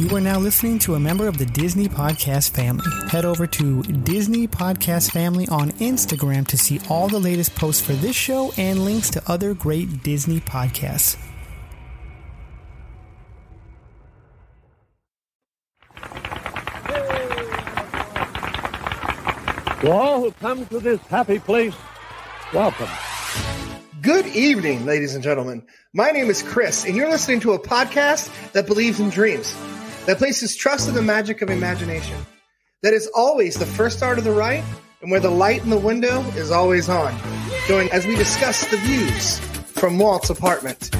You are now listening to a member of the Disney Podcast family. Head over to Disney Podcast Family on Instagram to see all the latest posts for this show and links to other great Disney podcasts. To all who come to this happy place, welcome. Good evening, ladies and gentlemen. My name is Chris, and you're listening to a podcast that believes in dreams, that places trust in the magic of imagination, that is always the first star to the right, and where the light in the window is always on. Join as we discuss the views from Walt's apartment.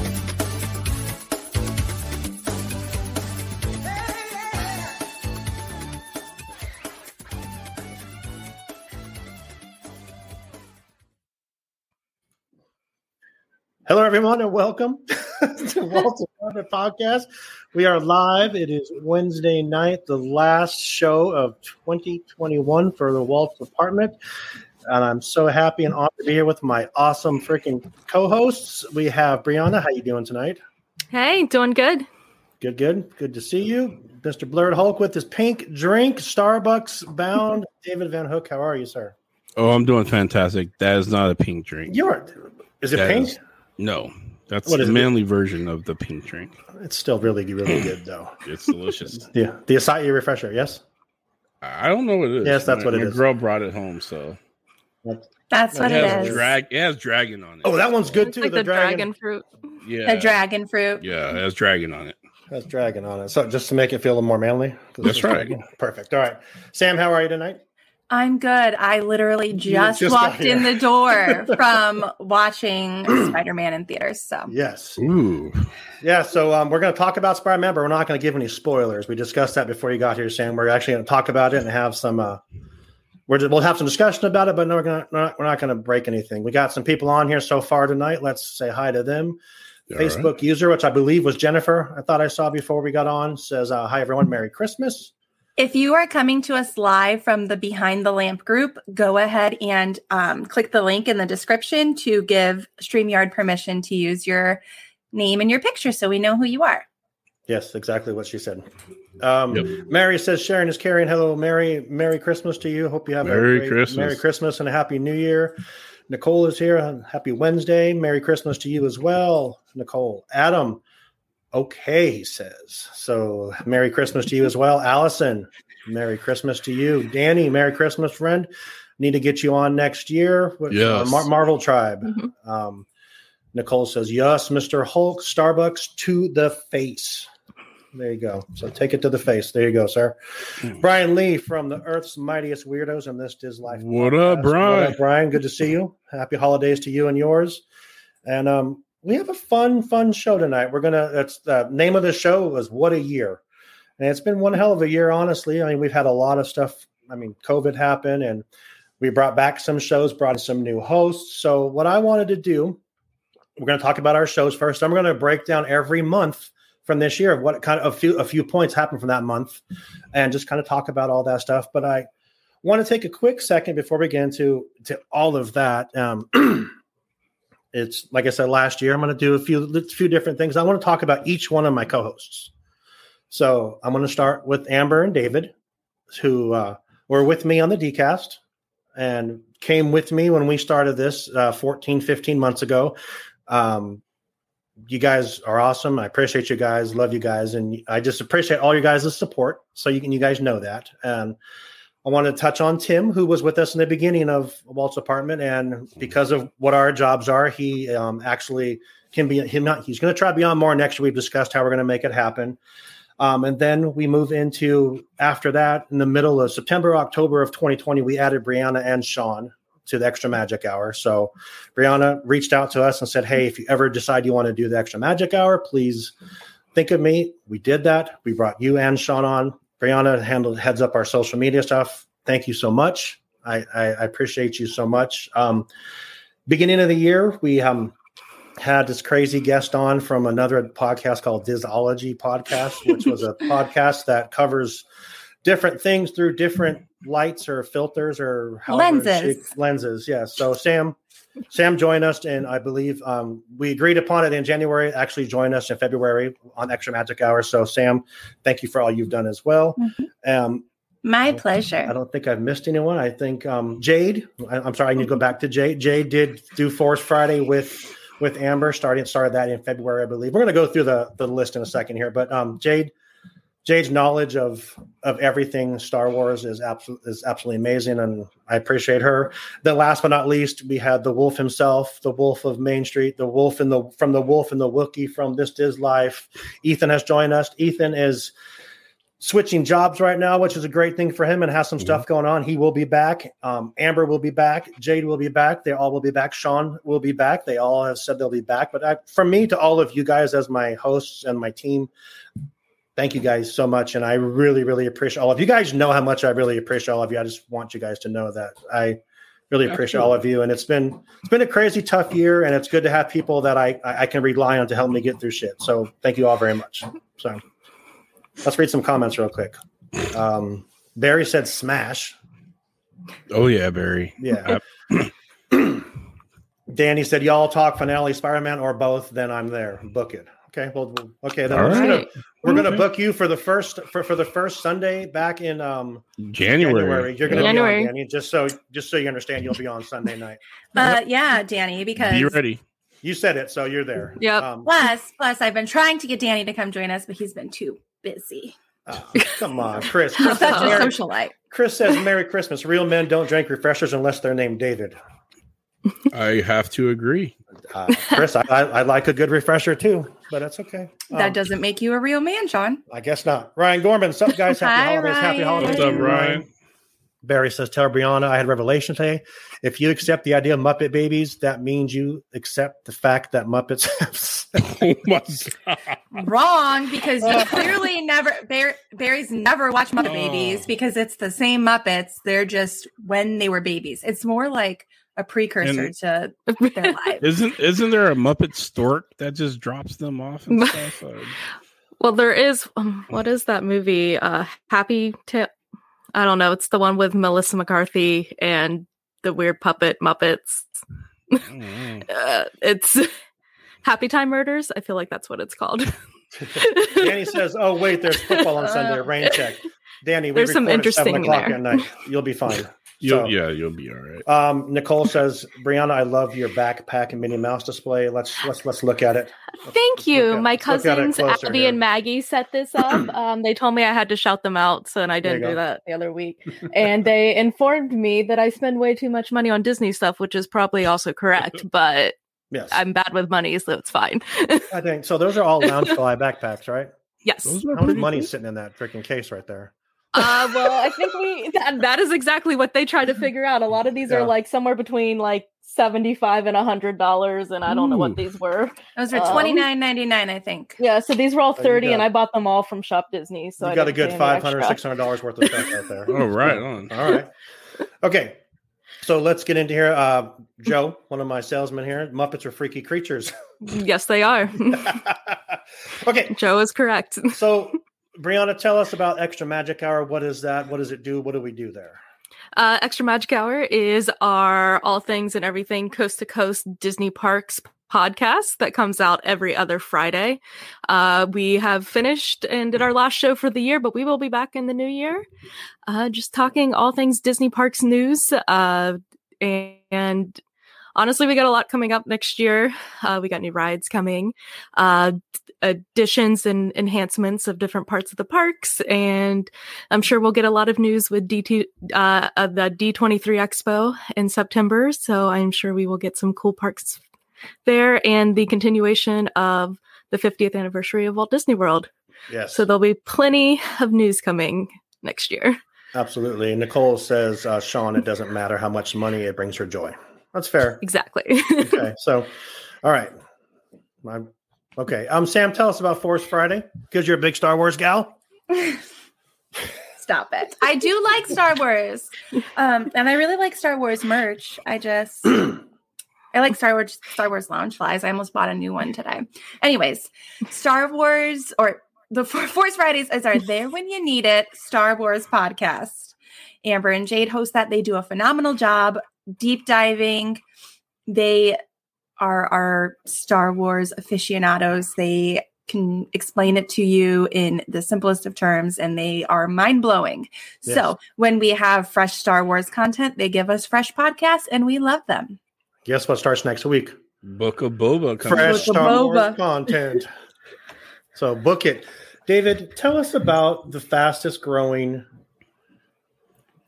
Hello, everyone, and welcome to Walt's Apartment Podcast. We are live. It is Wednesday night, the last show of 2021 for the Walt's Apartment. And I'm so happy and honored to be here with my awesome freaking co-hosts. We have Breanna. How you doing tonight? Hey, doing good. Good, good. Good to see you. Mr. Blerd Hulk with his pink drink, Starbucks bound. David Van Hook, how are you, sir? Oh, I'm doing fantastic. That is not a pink drink. You're is it That pink? is- no, that's What the is it? manly version of the pink drink. It's still really, really good though. It's delicious. Yeah. The acai refresher, yes? I don't know what it is. Yes, that's My- what it my is. girl brought it home, so That's what it it has drag. It has dragon on it. Oh, that one's good too. like the, the dragon. dragon, fruit. yeah, The dragon fruit. Yeah, it has dragon on it. Has dragon on it. So just to make it feel a little more manly. That's right. dragon. Perfect. All right. Sam, how are you tonight? I'm good. I literally just, just walked in the door from watching Spider Man in theaters. So Yes. Ooh, Yeah. So um, we're going to talk about Spider Man, but we're not going to give any spoilers. We discussed that before you got here, Sam. We're actually going to talk about it and have some. Uh, we're just, we'll have some discussion about it, but no, we're, gonna, we're not, we're not going to break anything. We got some people on here so far tonight. Let's say hi to them. All right. Facebook user, which I believe was Jennifer, I thought I saw before we got on, says, uh, Hi, everyone. Merry Christmas. If you are coming to us live from the Behind the Lamp group, go ahead and um, click the link in the description to give StreamYard permission to use your name and your picture so we know who you are. Yes, exactly what she said. Um, Yep. Mary says Sharon is carrying. Hello, Mary. Merry Christmas to you. Hope you have Merry a great, Christmas. Merry Christmas and a happy New Year. Nicole is here. Happy Wednesday. Merry Christmas to you as well, Nicole. Adam. Okay, he says. So Merry Christmas to you as well, Allison. Merry Christmas to you, Danny. Merry Christmas, friend. Need to get you on next year with uh, Mar- Marvel Tribe. Mhm. Um, Nicole says, Yes, Mr. Hulk, Starbucks to the face. There you go. So take it to the face. There you go, sir. Hmm. Brian Lee from the Earth's Mightiest Weirdos and This Is Life. What up. Brian? What up, Brian? Good to see you. Happy holidays to you and yours. And um, we have a fun, fun show tonight. We're gonna. That's the name of the show was "What a Year," and it's been one hell of a year. Honestly, I mean, we've had a lot of stuff. I mean, COVID happened, and we brought back some shows, brought in some new hosts. So, what I wanted to do, we're going to talk about our shows first. I'm going to break down every month from this year of what kind of a few a few points happened from that month, and just kind of talk about all that stuff. But I want to take a quick second before we get into to all of that. Um, it's like I said last year. I'm going to do a few few different things. I want to talk about each one of my co-hosts. So I'm going to start with Amber and David, who uh, were with me on the DCast and came with me when we started this uh, 14, 15 months ago. Um, you guys are awesome. I appreciate you guys. Love you guys, and I just appreciate all you guys' support. So you can you guys know that. And I want to touch on Tim, who was with us in the beginning of Walt's apartment, and because of what our jobs are, he um, actually can be him. Not he's going to try to be on more next year. We've discussed how we're going to make it happen. Um, and then we move into after that in the middle of September, October of 2020, we added Breanna and Sean to the extra magic hour. So Breanna reached out to us and said, Hey, if you ever decide you want to do the extra magic hour, please think of me. We did that. We brought you and Sean on. Breanna handled heads up our social media stuff. Thank you so much. I, I, I appreciate you so much. Um, beginning of the year, we um, had this crazy guest on from another podcast called Disology Podcast, which was a podcast that covers different things through different lights or filters or Lenses. she- lenses. Yeah. So Sam, Sam joined us, and I believe um, we agreed upon it in January. Actually, join us in February on Extra Magic Hour. So, Sam, thank you for all you've done as well. Um, My pleasure. I don't think I've missed anyone. I think um, Jade. I, I'm sorry, I need to go back to Jade. Jade did do Force Friday with with Amber. Starting started that in February, I believe. We're going to go through the the list in a second here, but um, Jade. Jade's knowledge of of everything Star Wars is absolutely is absolutely amazing, and I appreciate her. Then, last but not least, we had the Wolf himself, the Wolf of Main Street, the Wolf in the from the Wolf and the Wookie from This Is Life. Ethan has joined us. Ethan is switching jobs right now, which is a great thing for him and has some stuff going on. He will be back. Um, Amber will be back. Jade will be back. They all will be back. Sean will be back. They all have said they'll be back. But I, from me to all of you guys as my hosts and my team, thank you guys so much. And I really, really appreciate all of you guys know how much I really appreciate all of you. I just want you guys to know that I really appreciate all of you. And it's been it's been a crazy tough year, and it's good to have people that I I can rely on to help me get through shit. So thank you all very much. So let's read some comments real quick. Um, Barry said smash. Oh yeah, Barry. Yeah. Danny said, "Y'all talk finale, Spider-Man, or both? Then I'm there. Book it." Okay. Well, okay. Then All we're, just gonna, we're gonna book you for the first for, for the first Sunday back in um January. January. You're gonna January. be on, Danny. Just so just so you understand, you'll be on Sunday night. Uh, yeah, Danny, because Be ready. You said it, so you're there. Yep. Um, plus, plus, I've been trying to get Danny to come join us, but he's been too busy. uh, come on, Chris. Chris says, such a Merry, socialite. Chris says, "Merry Christmas." Real men don't drink refreshers unless they're named David. I have to agree. Uh, Chris, I, I, I like a good refresher too, but that's okay. That Um, doesn't make you a real man, Sean. I guess not. Ryan Gorman, what's up, guys? Happy Hi, holidays. Happy Ryan. holidays. What's up, Ryan? Barry says, Tell Breanna I had a revelation today. If you accept the idea of Muppet babies, that means you accept the fact that Muppets have. Oh my god. Wrong, because you clearly never Bar- Barry's never watched Muppet Oh. Babies because it's the same Muppets. They're just when they were babies. It's more like a precursor And- to their lives. Isn't isn't there a Muppet stork that just drops them off and stuff? Uh, Well, there is. Um, what is that movie? Uh, Happy Tail. I don't know. It's the one with Melissa McCarthy and the weird puppet Muppets. I don't know. Uh, it's Happy Time Murders. I feel like that's what it's called. Danny says, Oh, wait, there's football on Sunday. Rain check. Danny, we There's some record at 7 interesting o'clock there. at night. You'll be fine. You'll, So- yeah, you'll be all right. Um, Nicole says, Breanna, I love your backpack and Minnie Mouse display. Let's let's let's look at it. Thank you. At- My let's look at it cousins Abby here. and Maggie set this up. um, they told me I had to shout them out, so and I didn't do that the other week. and they informed me that I spend way too much money on Disney stuff, which is probably also correct. But Yes. I'm bad with money, so it's fine. I think so. Those are all Loungefly backpacks, right? yes. How much pretty money's sitting in that freaking case right there? Uh, well, I think we that, that is exactly what they try to figure out. A lot of these Yeah. are like somewhere between like seventy-five and a hundred dollars, and I don't know what these were. Those are Um, twenty nine ninety nine, I think. Yeah, so these were all There thirty, and. I bought them all from Shop Disney. So you I got a good pay 500 extra. 600 dollars worth of stuff right there. Oh, right on. All right. Okay. So let's get into here. Uh, Joe, one of my salesmen here. Muppets are freaky creatures. Yes, they are. okay. Joe is correct. So, Breanna, tell us about Extra Magic Hour. What is that? What does it do? What do we do there? Uh, Extra Magic Hour is our all things and everything coast to coast Disney Parks podcast that comes out every other Friday. Uh, we have finished and did our last show for the year, but we will be back in the new year. Uh, just talking all things Disney Parks news. Uh, and honestly, we got a lot coming up next year. Uh, we got new rides coming, uh, additions and enhancements of different parts of the parks. And I'm sure we'll get a lot of news with DT, uh, of the D23 Expo in September. So I'm sure we will get some cool parks there and the continuation of the 50th anniversary of Walt Disney World. Yes. So there'll be plenty of news coming next year. Absolutely. Nicole says, uh, Sean, it doesn't matter how much money it brings her joy. That's fair. Exactly. Okay. So, all right. I'm, okay. Um, Sam, tell us about Force Friday because you're a big Star Wars gal. Stop it. I do like Star Wars. Um, and I really like Star Wars merch. I just I like Star Wars Star Wars Loungeflies. I almost bought a new one today. Anyways, Star Wars or the Force Fridays is our there when you need it Star Wars podcast. Amber and Jade host that. They do a phenomenal job deep diving they are our Star Wars aficionados. They can explain it to you in the simplest of terms and they are mind blowing. Yes. So when we have fresh Star Wars content, they give us fresh podcasts and we love them. Guess what starts next week? Book of Boba coming. Fresh Book of Star Wars content. so book it. David, tell us about the fastest growing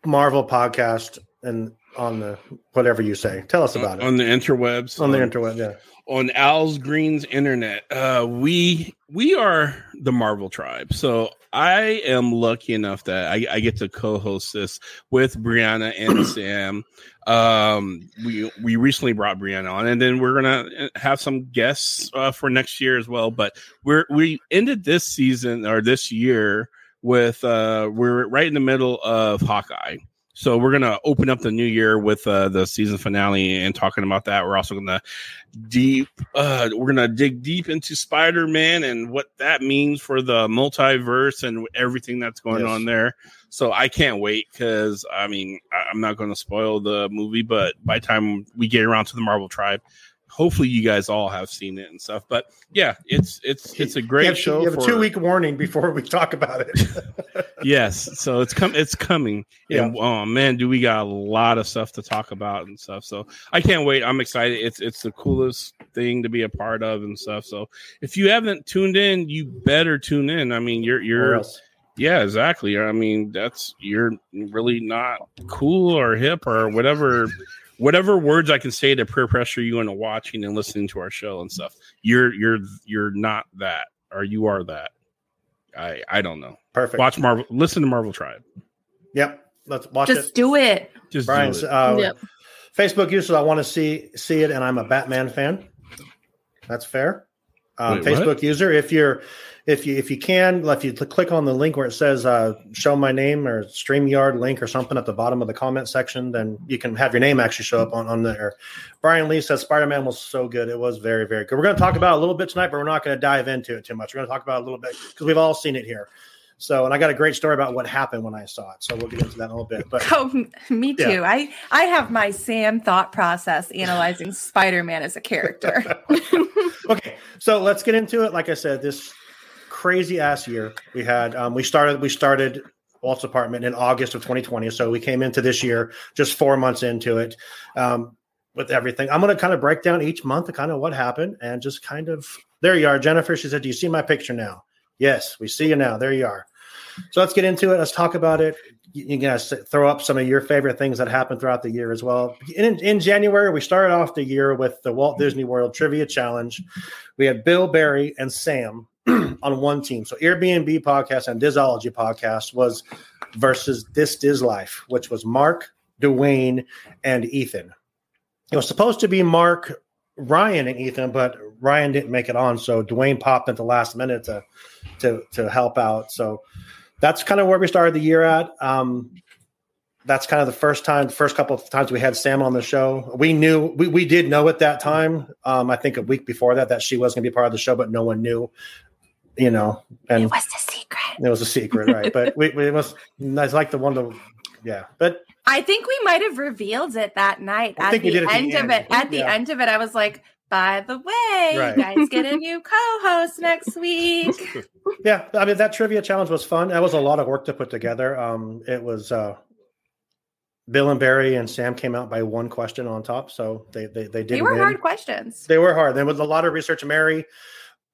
Marvel podcast and on the whatever you say. Tell us about it. on the interwebs. On the um, interweb, yeah. on Al's Green's internet. Uh, we we are the Marvel tribe. So I am lucky enough that I, I get to co-host this with Breanna and Sam. Um, we we recently brought Breanna on, and then we're gonna have some guests uh, for next year as well. But we're we ended this season or this year with uh, we're right in the middle of Hawkeye. So we're gonna open up the new year with uh, the season finale and talking about that. We're also gonna deep uh we're gonna dig deep into spider-man and what that means for the multiverse and everything that's going Yes. on there so i can't wait because i mean I- i'm not gonna spoil the movie but by the time we get around to the marvel tribe hopefully you guys all have seen it and stuff but yeah it's it's it's a great you have, show You have a two week warning before we talk about it. yes so it's come it's coming. Yeah. and oh man do we got a lot of stuff to talk about and stuff so i can't wait. I'm excited. It's it's the coolest thing to be a part of and stuff so if you haven't tuned in you better tune in. I mean you're you're yeah exactly. I mean that's you're really not cool or hip or whatever whatever words i can say to peer pressure you into watching and listening to our show and stuff you're you're you're not that or you are that i i don't know Perfect. watch Marvel, listen to Marvel Tribe. Yep. Let's watch Just it. do it. Just Brian's do it. uh, Yep. Facebook users. I want to see see it, and I'm a Batman fan. That's fair. Um, Wait, what? Facebook user, if you're if you if you can, if you click on the link where it says uh, "Show my name" or Streamyard link or something at the bottom of the comment section, then you can have your name actually show up on on there. Brian Lee says Spider Man was so good; it was very very good. We're going to talk about it a little bit tonight, but we're not going to dive into it too much. We're going to talk about it a little bit because we've all seen it here. So, and I got a great story about what happened when I saw it. So we'll get into that in a little bit. But Oh, me Yeah. too. I I have my Sam thought process analyzing Spider-Man as a character. okay so let's get into it like i said this crazy ass year we had um, we started we started walt's apartment in august of 2020 so we came into this year just four months into it um, with everything i'm going to kind of break down each month kind of what happened and just kind of there you are jennifer she said do you see my picture now yes we see you now there you are so let's get into it let's talk about it you guys throw up some of your favorite things that happened throughout the year as well. In, in January, we started off the year with the Walt mm-hmm. Disney World Trivia Challenge. We had Bill Barry and Sam on one team. So Airbnb podcast and Disology podcast was versus This Diz Life, which was Mark, Dwayne, and Ethan. It was supposed to be Mark, Ryan, and Ethan, but Ryan didn't make it on. So Dwayne popped at the last minute to to to help out. So that's kind of where we started the year at. Um, that's kind of the first time, the first couple of times we had Sam on the show. We knew, we, we did know at that time. Um, I think a week before that, that she was going to be part of the show, but no one knew, you know, and it was a secret. it was a secret, right? But we, we it was, it's like the one to, yeah. But I think we might have revealed it that night. I At think the did at the end of it, at the Yeah. end of it, I was like, by the way, Right. you guys get a new co-host next week. yeah, I mean, that trivia challenge was fun. That was a lot of work to put together. Um, it was, uh, Bill and Barry and Sam came out by one question on top, so they they, they did they were win. hard questions. They were hard. There was a lot of research. Mary,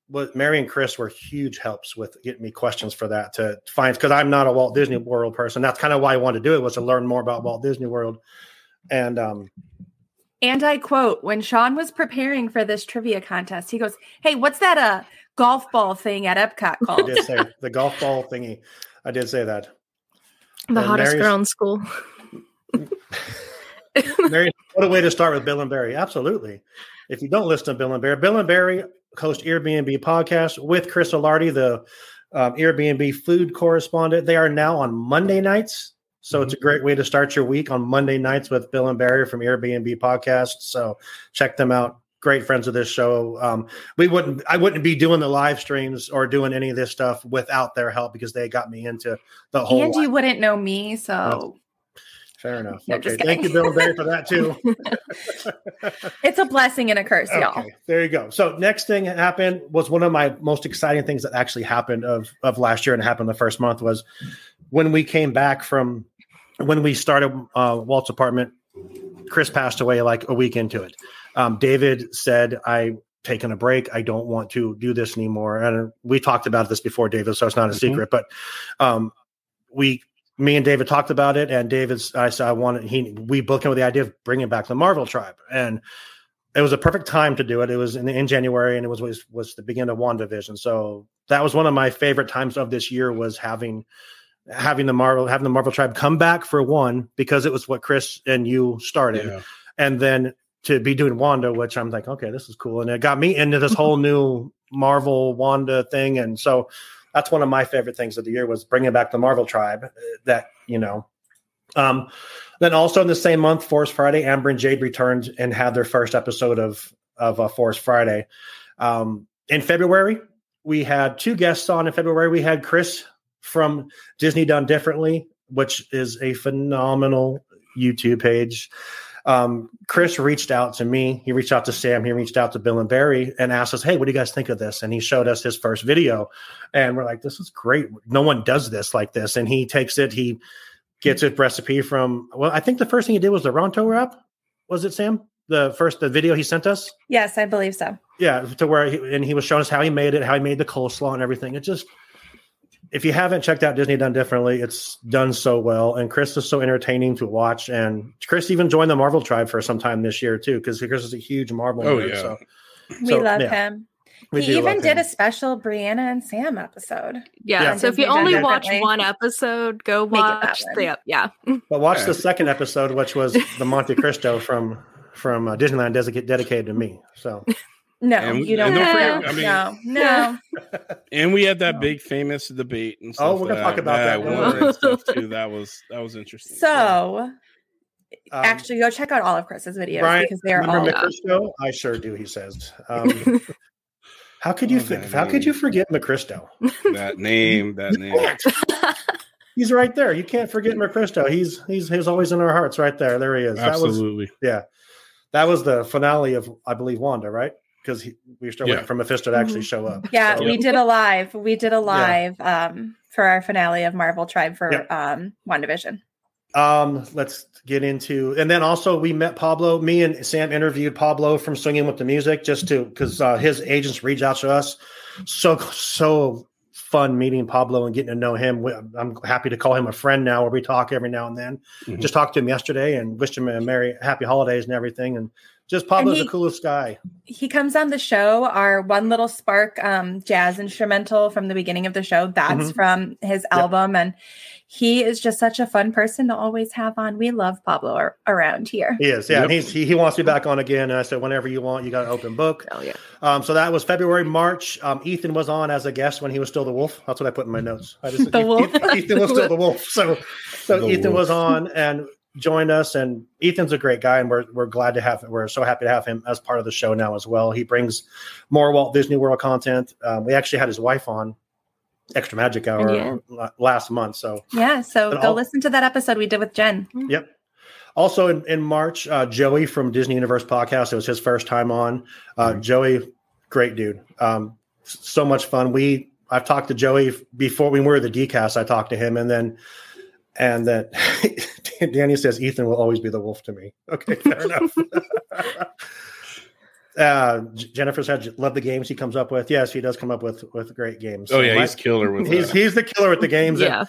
was Mary and Chris were huge helps with getting me questions for that to find because I'm not a Walt Disney World person. That's kind of why I wanted to do it was to learn more about Walt Disney World. And um, And I quote, when Sean was preparing for this trivia contest, he goes, Hey, what's that uh golf ball thing at Epcot called? I did say the golf ball thingy. I did say that. The And hottest Mary's- girl in school. Mary, what a way to start with Bill and Barry. Absolutely. If you don't listen to Bill and Barry, Bill and Barry host Airbnb podcast with Chris Alardi, the um, Airbnb food correspondent. They are now on Monday nights. So it's a great way to start your week on Monday nights with Bill and Barry from Airbnb podcast. So check them out. Great friends of this show. Um, we wouldn't, I wouldn't be doing the live streams or doing any of this stuff without their help because they got me into the whole. and you wouldn't know me, so Fair enough. No, okay, thank you. Bill and Barry, for that too. It's a blessing and a curse, y'all. There you go. So next thing that happened was one of my most exciting things that actually happened of of last year and happened the first month was when we came back from when we started uh, Walt's apartment. Chris passed away like a week into it. Um, David said, "I taken a break. I don't want to do this anymore." And we talked about this before, David, so it's not a Mhm. secret. But um, we, me and David talked about it, and David's. I said, "I wanted." He, we both came with the idea of bringing back the Marvel Tribe, and it was a perfect time to do it. It was in, in January, and it was, was was the beginning of WandaVision. So that was one of my favorite times of this year was having having the Marvel having the Marvel Tribe come back for one because it was what Chris and you started, Yeah. and then to be doing Wanda, which I'm like, okay, this is cool, and it got me into this whole new Marvel Wanda thing, and so that's one of my favorite things of the year was bringing back the Marvel Tribe. uh, That you know, um, then also in the same month, Force Friday, Amber and Jade returned and had their first episode of of uh, Force Friday. Um, in February, we had two guests on. In February, we had Chris from Disney Done Differently, which is a phenomenal YouTube page. Um, Chris reached out to me. He reached out to Sam. He reached out to Bill and Barry and asked us, "Hey, what do you guys think of this?" And he showed us his first video, and we're like, "This is great. No one does this like this." And he takes it. He gets a recipe from. Well, I think the first thing he did was the Ronto wrap. Was it Sam? The first the video he sent us. Yes, I believe so. Yeah, to where he, and he was showing us how he made it, how he made the coleslaw and everything. It just, if you haven't checked out Disney Done Differently, it's done so well, and Chris is so entertaining to watch. And Chris even joined the Marvel tribe for some time this year too, because Chris is a huge Marvel. Oh, nerd, yeah. So We So, love yeah, him. we he even did him. a special Breanna and Sam episode. Yeah. Yeah. So if you Disney only Done watch one episode, go Make it that watch the yeah. But watch Okay. the second episode, which was the Monte Cristo from from uh, Disneyland, dedicated dedicated to me. So No, And- you don't. and don't no, forget- I mean- no, no. And we had that big famous debate and stuff. Oh, we're gonna talk about that, don't won worry. and stuff too. That was that was interesting. So, um, actually, go check out all of Chris's videos Brian, because they are remember all. McCristo? I sure do. He says. Um, how could you? Oh, fi- that how could you forget McCristo? that name, that name. He's right there. You can't forget McCristo. He's he's he's always in our hearts. Right there. There he is. That was Absolutely. yeah. That was the finale of I believe Wanda, right? Because we were still Yeah. waiting for Mephisto to actually show up. Yeah, So- we did a live. We did a live um, for our finale of Marvel Tribe for Yep. um, WandaVision. Um, let's get into, and then also we met Pablo. Me and Sam interviewed Pablo from Swinging with the Music just to because uh, his agents reached out to us. So so fun meeting Pablo and getting to know him. I'm happy to call him a friend now, where we talk every now and then. Mhm. Just talked to him yesterday and wished him a merry, happy holidays and everything. And just Pablo's he- the coolest guy. He comes on the show. Our one little spark um, jazz instrumental from the beginning of the show. That's Mhm. from his Yep. album, and he is just such a fun person to always have on. We love Pablo ar- around here. He is, yeah. And Yep. he's he, he wants me back on again. And I said, whenever you want, you got an open book. Oh yeah. Um, so that was February, March. Um, Ethan was on as a guest when he was still the wolf. That's what I put in my notes. I just The wolf. Ethan was still the wolf. So, so The Ethan was on and joined us. And Ethan's a great guy, and we're we're glad to have. We're so happy to have him as part of the show now as well. He brings more Walt Disney World content. Um, we actually had his wife on Extra Magic Hour Yeah. last month. So Yeah, so And go all- listen to that episode we did with Jen. Yep. Also in, in March, uh, Joey from Disney Universe Podcast. It was his first time on. Uh, Joey, great dude. Um, so much fun. We I've talked to Joey before we were the DCast. I talked to him, and then and that Danny says Ethan will always be the wolf to me. Okay, fair enough. uh, J- Jennifer said love the games he comes up with. Yes, he does come up with with great games. Oh yeah, my- he's killer with he's that. he's the killer with the games. and- Yeah.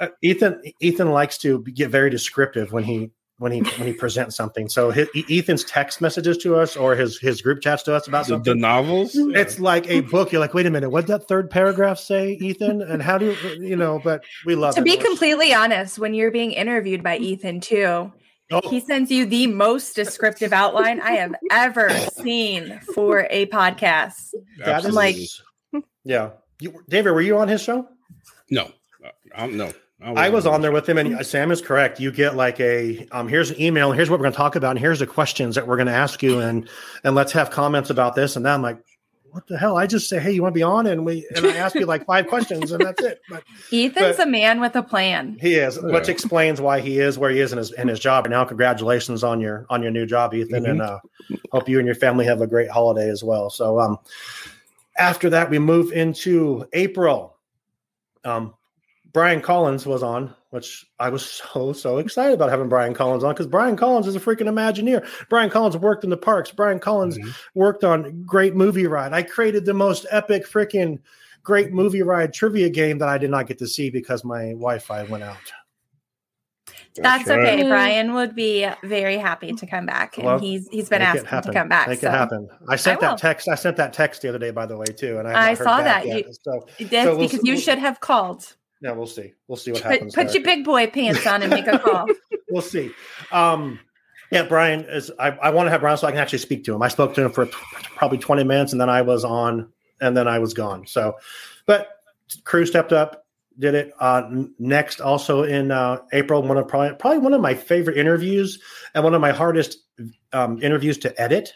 uh, Ethan Ethan likes to get very descriptive when he when he when he presents something. So his, Ethan's text messages to us or his his group chats to us about the, the novels. it's like a book. You're like, wait a minute, what that third paragraph say, Ethan? And how do you you know? But we love To it. be We're- completely honest, when you're being interviewed by Ethan too, Oh, he sends you the most descriptive outline I have ever seen for a podcast. that is like- yeah. You, David, were you on his show? no, Uh, I'm, no. I was on there with him, and Sam is correct. You get like a um, here's an email, here's what we're going to talk about, and here's the questions that we're going to ask you, and and let's have comments about this and that. I'm like, what the hell? I just say, hey, you want to be on, and we and I ask you like five questions, and that's it. But Ethan's But- a man with a plan. he is, which explains why he is where he is in his in his job. And now, congratulations on your on your new job, Ethan, and uh, hope you and your family have a great holiday as well. So, um, after that, we move into April. Um, Brian Collins was on, which I was so so excited about having Brian Collins on because Brian Collins is a freaking Imagineer. Brian Collins worked in the parks. Brian Collins Mhm. worked on Great Movie Ride. I created the most epic freaking Great Movie Ride trivia game that I did not get to see because my Wi-Fi went out. That's, right. okay. Brian would be very happy to come back, and Well, he's he's been Make asking to come back. Make so it happen. I sent will. that text. I sent that text the other day, by the way, too, and I, I saw that. yet. You- so that's So we'll- because you we'll- should have called. Yeah, we'll see. We'll see what Put, happens. put there. your big boy pants on and make a call. we'll see. Um, yeah, Brian is. I, I want to have Brian so I can actually speak to him. I spoke to him for probably twenty minutes, and then I was on, and then I was gone. So, but crew stepped up, did it. Uh, next, also in uh, April, one of probably probably one of my favorite interviews and one of my hardest um, interviews to edit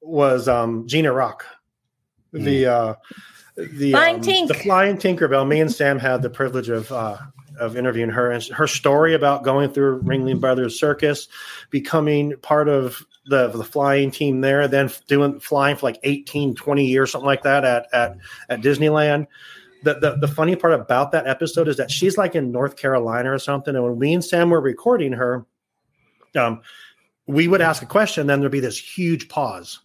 was um, Gina Rock, the uh, the Flying um, Tink. the flying Tinkerbell. Me and Sam had the privilege of uh, of interviewing her and her story about going through Ringling Brothers Circus, becoming part of the the flying team there, then doing flying for like 18, 20 years, something like that at at at Disneyland. The, the the funny part about that episode is that she's like in North Carolina or something, and when me and Sam were recording her, um, we would ask a question, then there'd be this huge pause.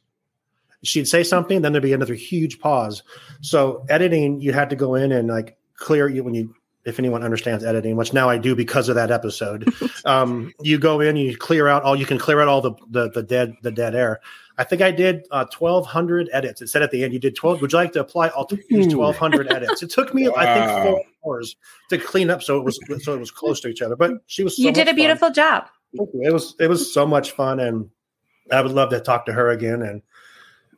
She'd say something, then there'd be another huge pause. So editing, you had to go in and like clear you when you if anyone understands editing, which now I do because of that episode. um, you go in, you clear out all you can clear out all the the, the dead the dead air. I think I did uh, twelve hundred edits. It said at the end you did twelve. Would you like to apply all these twelve hundred edits? It took me I think four hours to clean up so it was so it was close to each other. But she was so you did much a fun. beautiful job. It was it was so much fun, and I would love to talk to her again. And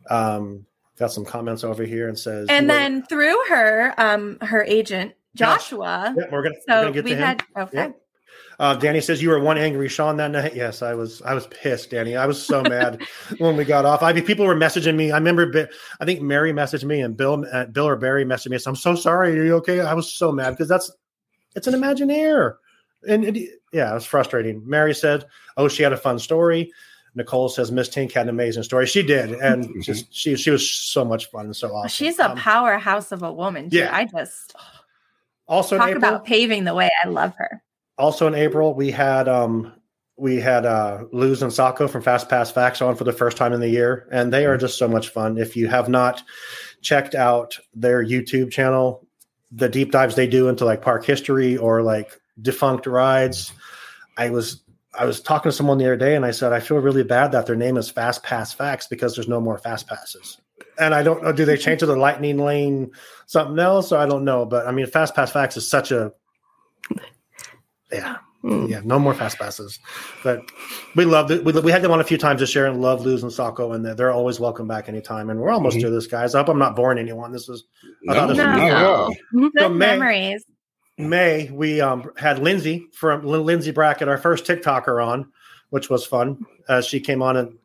um, got some comments over here and says, And were- then through her, um, her agent Joshua. yeah, we're gonna, we're So gonna get we to him. had okay. Yeah. Uh, Danny says you were one angry Sean that night. Yes, I was. I was pissed, Danny. I was so mad when we got off. I mean, people were messaging me. I remember. I think Mary messaged me and Bill, uh, Bill or Barry messaged me. So I'm so sorry. Are you okay? I was so mad because that's it's an Imagineer, and it, yeah, it was frustrating. Mary said, "Oh, she had a fun story." Nicole says Miss Tink had an amazing story. She did, and just she she was so much fun and so awesome. She's a Um, powerhouse of a woman. Too. yeah. I just also talk April, about paving the way. I love her. also in April, we had um we had uh Luz and Sako from Fast Pass Facts on for the first time in the year, and they are just so much fun. If you have not checked out their YouTube channel, the deep dives they do into like park history or like defunct rides, I was I was talking to someone the other day and I said I feel really bad that their name is Fast Pass Facts because there's no more Fast Passes. And I don't know, do they change to the Lightning Lane something else? Or I don't know, but I mean, Fast Pass Facts is such a yeah, Mm. yeah, no more fast passes. But we loved it. We, we had them on a few times this year and love Luz and Sako, and they're, they're always welcome back anytime. And we're almost Mhm. through this, guys. I hope I'm not boring anyone. This is I No, thought this was- not at all. Good So, memories. May. We um, had Lindsay from Lindsay Brackett, our first TikToker on, which was fun. Uh, she came on and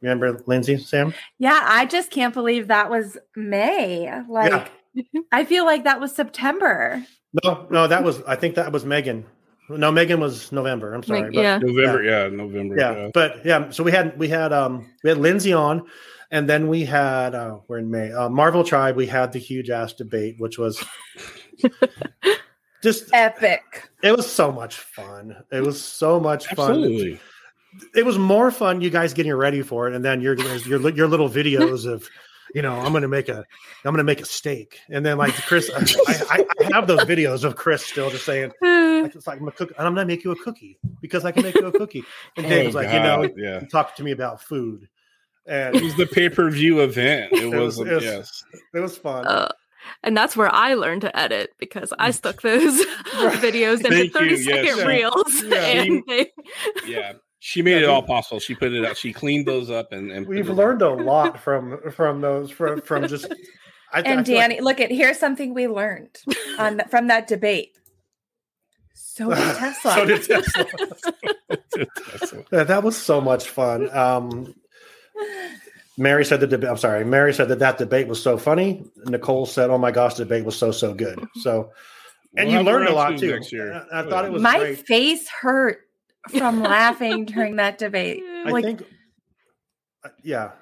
remember Lindsay, Sam? Yeah, I just can't believe that was May. Like I feel like that was September. No, no, that was I think that was Megan. No, Megan was November. I'm sorry. Like, but- yeah. November, yeah, November. yeah, but yeah so we had we had um we had lindsay on and then we had uh we're in may uh, marvel tribe we had the huge ass debate which was just Epic. it was so much fun it was so much fun Absolutely. it was more fun you guys getting ready for it and then your your your little videos of you know i'm gonna make a i'm gonna make a steak and then like chris I, I, I have those videos of chris still just saying like, it's like I'm, a cook- and I'm gonna make you a cookie because I can make you a cookie. And Dave was Oh, like, you know, God, yeah. he talked to me about food, and It was the pay per view event. It, It was, was- it was- yes. it was fun. Uh, and that's where I learned to edit because I stuck those videos into Thank you, 30 second yes. reels. Yeah. And they, Yeah. She made it all possible. She put it out. She cleaned those up and, and We've it- learned a lot from from those from from just. I, I And like- Danny, look at here's something we learned on th- from that debate. So did Tesla. so did Tesla. That's what- Yeah, that was so much fun. Um, Mary said the debate. I'm sorry. Mary said that that debate was so funny. Nicole said, "Oh my gosh, the debate was so so good." So, and We'll you have learned a lot too. next year. I, I thought it was My great. face hurt from laughing during that debate. I like think, uh, yeah,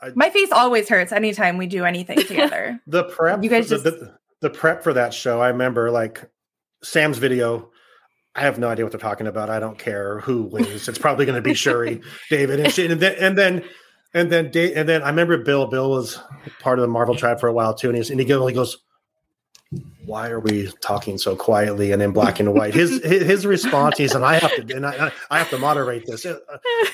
I, my face always hurts anytime we do anything together. the prep. You guys the, the, the prep for that show. I remember like Sam's video. I have no idea what they're talking about. I don't care who wins. It's probably going to be Shuri, David, and, she, and then and then and then Da- and then I remember Bill. Bill was part of the Marvel tribe for a while too, and, he's, and he goes, he goes, "Why are we talking so quietly and in black and white?" His his, his response is, "And I have to and I, I have to moderate this." Uh,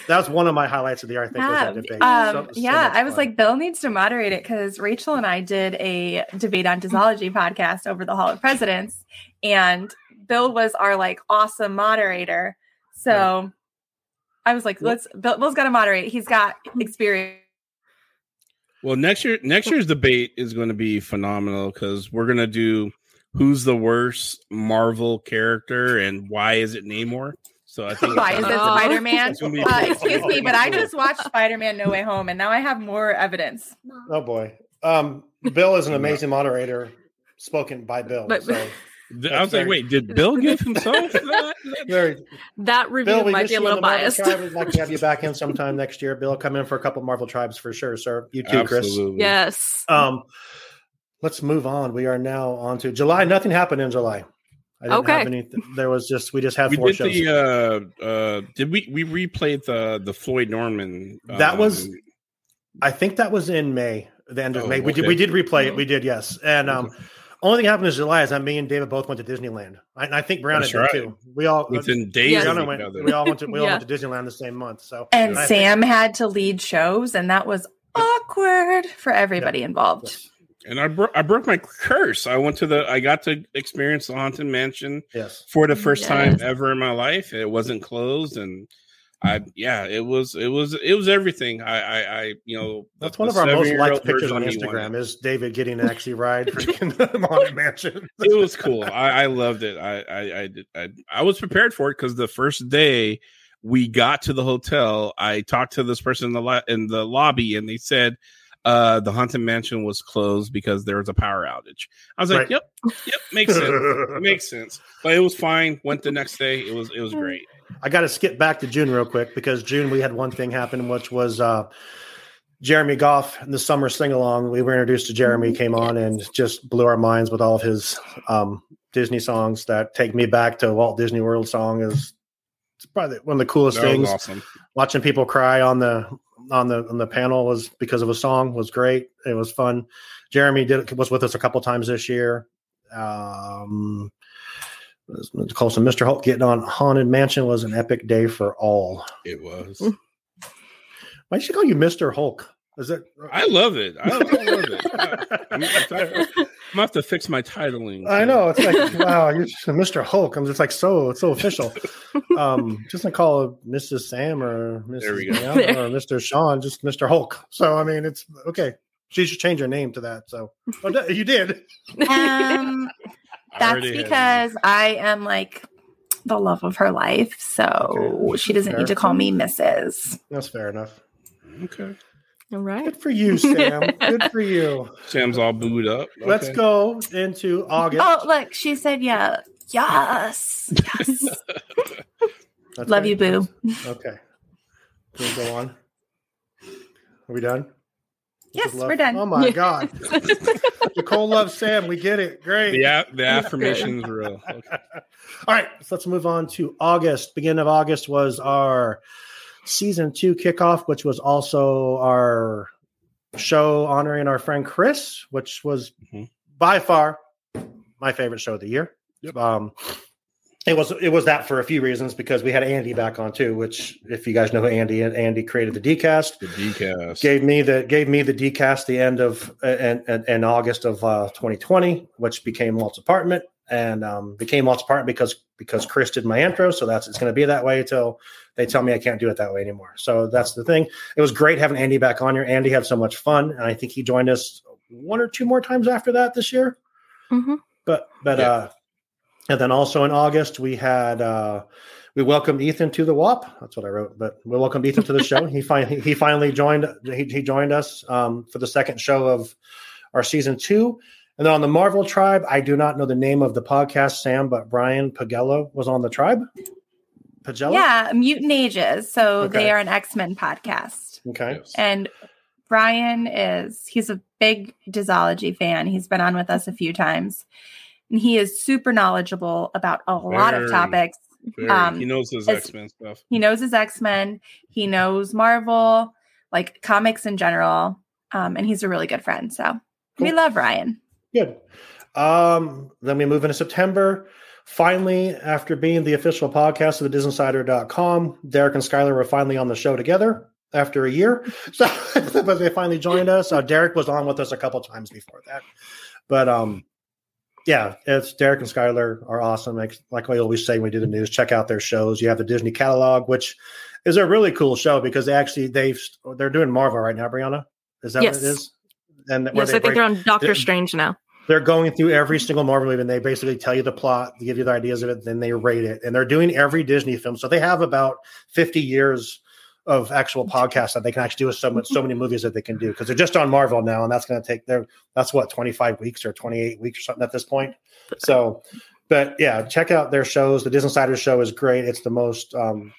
That was one of my highlights of the year. I think was Yeah, that debate. um, So- so yeah, much I was fun. like, Bill needs to moderate it because Rachel and I did a debate on Disology podcast over the Hall of Presidents, and Bill was our like awesome moderator. So I was like, let's Bill, Bill's got to moderate. He's got experience. Well, next year, next year's debate is going to be phenomenal because we're going to do who's the worst Marvel character and why is it Namor. So I think Why is it. Spider Man? It's gonna be- Uh, excuse me, but I just watched Spider Man No Way Home, and now I have more evidence. Oh boy. Um, Bill is an amazing moderator, spoken by Bill. But- so I was like, wait, did Bill give himself that? very That review Bill, we might be a little the Marvel biased. Tribe. We'd like to have you back in sometime next year. Bill, come in for a couple Marvel tribes for sure, sir. You too, Chris. Yes. Um, let's move on. We are now on to July. Nothing happened in July. I didn't Okay. have anything. There was just we just had We four did shows. the uh uh did we we replayed the the Floyd Norman That was- um, I think that was in May, the end of Oh, May. We did we did replay it. We did, yes. And um, only thing happened in July is that me and David both went to Disneyland. I, and I think Breanna That's did right. too. We all uh, within days Yes. Breanna went, we all went to we all Yeah. went to Disneyland the same month. So And I think- Sam had to lead shows, and that was awkward for everybody involved. yes, and I broke I broke my curse. I went to the I got to experience the haunted mansion yes. for the mm, first time ever in my life. It wasn't closed, and I yeah, it was it was it was everything. I I, I you know That's one of our most liked pictures on Instagram is David getting to actually ride freaking the Haunted Mansion. It was cool. I, I loved it. I I I, did, I I was prepared for it because the first day we got to the hotel, I talked to this person in the lo- in the lobby, and they said. Uh, the haunted mansion was closed because there was a power outage. I was like, Right. "Yep, yep, makes sense, makes sense." But it was fine. Went the next day. It was it was great. I got to skip back to June real quick because June we had one thing happen, which was uh, Jeremy Goff in the summer sing along. We were introduced to Jeremy, came on and just blew our minds with all of his um, Disney songs that take me back to Walt Disney World song is it's probably one of the coolest That things. awesome. Watching people cry on the on the on the panel was because of a song was great. It was fun. Jeremy did was with us a couple times this year. Um, close to Mr. Hulk getting on Haunted Mansion was an epic day for all. It was. Why should call you Mr. Hulk? Is it? I love it. I, I love it. I, I'm, I'm gonna have to fix my titling. I know it's like wow, you're Mr. Hulk. I'm just like so it's so official. Um, just to call Mrs. Sam or Mrs. There we go. Deanna or Mr. Sean, just Mr. Hulk. So I mean, it's okay. She should change her name to that. So oh, you did. Um, that's already because I am like the love of her life, so Okay. she doesn't Fair. need to call me Mrs. That's fair enough. Okay. All right. Good for you, Sam. Good for you. Sam's all booed up. Let's go into August. Oh, look, she said, "Yeah, yes, yes." Love right. you, boo. Okay. Can we go on? Are we done? Yes, love- we're done. Oh my God. Nicole loves Sam. We get it. Great. The, a- the affirmation's are real. Okay. All right. So let's move on to August. Beginning of August was our season two kickoff, which was also our show honoring our friend Chris, which was Mhm. by far my favorite show of the year. Yep. Um, it was it was that for a few reasons because we had Andy back on too, which if you guys know who Andy Andy created the DCast The decast. gave me the gave me the decast the end of and in, in, in August of uh, 2020, which became Walt's apartment and um, became Walt's apartment because because Chris did my intro, so that's it's going to be that way until they tell me I can't do it that way anymore. So that's the thing. It was great having Andy back on here. Andy had so much fun, and I think he joined us one or two more times after that this year. Mhm. But but Yeah. uh, and then also in August we had uh, we welcomed Ethan to the WAP. That's what I wrote, but we welcomed Ethan to the show. he finally he finally joined he, he joined us um, for the second show of our season two. And then on the Marvel Tribe, I do not know the name of the podcast, Sam, but Brian Pagello was on the tribe. Pagello? Yeah, Mutant Ages. So okay. they are an X Men podcast. Okay. And Brian is he's a big Disology fan. He's been on with us a few times. And he is super knowledgeable about a very, lot of topics. Um, he knows his X Men stuff. He knows his X Men. He knows Marvel, like comics in general. Um, and he's a really good friend. So cool. we love Ryan. Good. Um, then we move into September. Finally, after being the official podcast of the DisInsider.com, Derek and Skylar were finally on the show together after a year. So, but they finally joined us. Uh, Derek was on with us a couple times before that. But um, yeah, it's Derek and Skylar are awesome. Like, like we always say, when we do the news, check out their shows. You have the Disney catalog, which is a really cool show because they actually they've they're doing Marvel right now. Breanna, is that yes. what it is? And yes, I think break, they're on Doctor Strange now they're going through every single Marvel movie and they basically tell you the plot, they give you the ideas of it, then they rate it. And they're doing every Disney film. So they have about 50 years of actual podcasts that they can actually do with so much, so many movies that they can do because they're just on Marvel now, and that's going to take their that's what 25 weeks or 28 weeks or something at this point. So, but yeah, check out their shows. The Disney Insider show is great. It's the most um,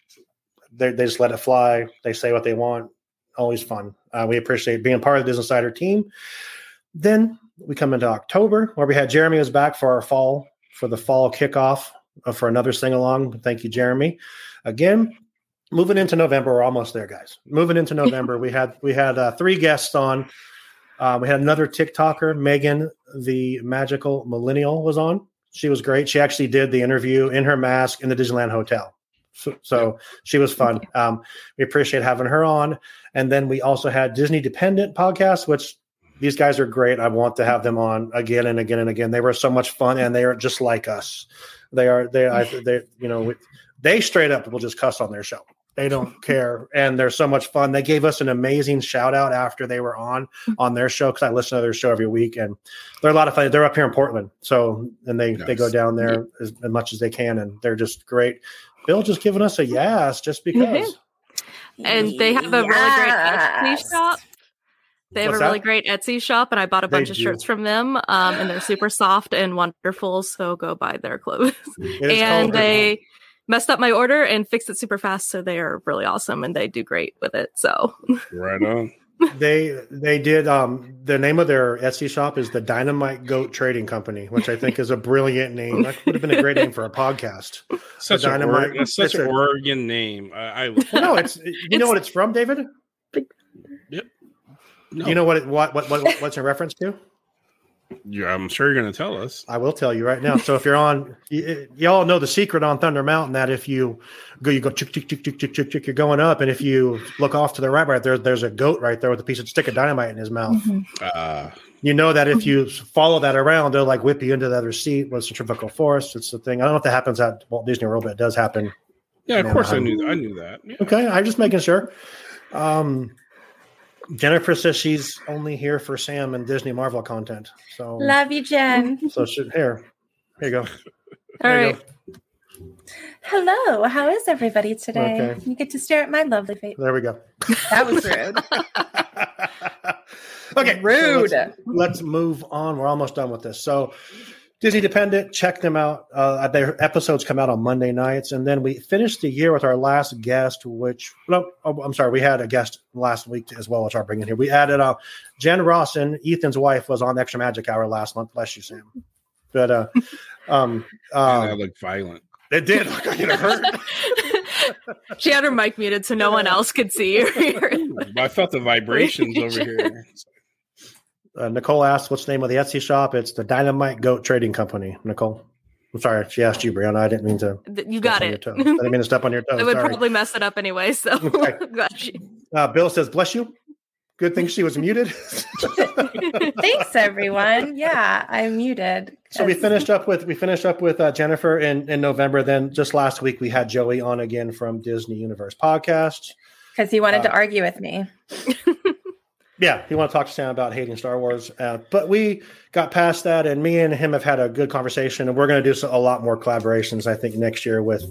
they they just let it fly. They say what they want. Always fun. Uh, we appreciate being part of the Disney Insider team. Then we come into October where we had Jeremy was back for our fall for the fall kickoff uh, for another sing along. Thank you, Jeremy. Again, moving into November, we're almost there, guys. Moving into November, we had we had uh, three guests on. Uh, we had another TikToker, Megan, the magical millennial, was on. She was great. She actually did the interview in her mask in the Disneyland Hotel. So, so she was fun. Um, we appreciate having her on. And then we also had Disney Dependent podcast, which these guys are great. I want to have them on again and again and again. They were so much fun, and they are just like us. They are they I, they you know they straight up will just cuss on their show. They don't care, and they're so much fun. They gave us an amazing shout out after they were on on their show because I listen to their show every week, and they're a lot of fun. They're up here in Portland, so and they nice. they go down there as, as, much as they can, and they're just great. Bill just giving us a yes just because. Mm-hmm. And they have a yes. really great Etsy shop they have What's a really that? great Etsy shop, and I bought a bunch of shirts from them. Um, and they're super soft and wonderful. So go buy their clothes. and they messed up my order and fixed it super fast. So they are really awesome, and they do great with it. So right on. They they did um the name of their Etsy shop is the Dynamite Goat Trading Company, which I think is a brilliant name. That would have been a great name for a podcast. Such, Dynamite, a, such an Oregon name. I, I well, no, it's you it's, know what it's from, David. Yep. No. You know what, it, what what what what's in reference to? Yeah, I'm sure you're going to tell us. I will tell you right now. So if you're on, you, you, all know the secret on Thunder Mountain that if you go, you go chick chick chick chick chick chick chick, you're going up, and if you look off to the right, right there, there's a goat right there with a piece of stick of dynamite in his mouth. Mm-hmm. Uh, you know that if you follow that around, they'll like whip you into the other seat with centrifugal force. It's the thing. I don't know if that happens at Walt Disney World, but it does happen. Yeah, of course I knew. I knew that. Yeah. Okay, I'm just making sure. Um, Jennifer says she's only here for Sam and Disney Marvel content. So love you, Jen. So she, here, here you go. All there right. Go. Hello, how is everybody today? Okay. You get to stare at my lovely face. There we go. That was rude. okay, rude. So let's, let's, move on. We're almost done with this. So Disney Dependent, check them out. Uh, their episodes come out on Monday nights, and then we finished the year with our last guest, which no, oh, I'm sorry, we had a guest last week as well, which I'll bring in here. We added uh, Jen Rawson, Ethan's wife, was on Extra Magic Hour last month. Bless you, Sam. But uh, um, uh, that looked violent. It did. Look like it hurt. she had her mic muted so no one else could see her. I felt the vibrations over here. Uh, Nicole asked, "What's the name of the Etsy shop?" It's the Dynamite Goat Trading Company. Nicole, I'm sorry, she asked you, Breanna. I didn't mean to. You got it. I didn't mean to step on your toes. I would sorry. probably mess it up anyway. So, okay. uh, Bill says, "Bless you." Good thing she was muted. Thanks, everyone. Yeah, I'm muted. So we finished up with we finished up with uh, Jennifer in in November. Then just last week we had Joey on again from Disney Universe podcast because he wanted uh, to argue with me. Yeah, he wanted to talk to Sam about hating Star Wars, uh, but we got past that, and me and him have had a good conversation, and we're going to do a lot more collaborations. I think next year with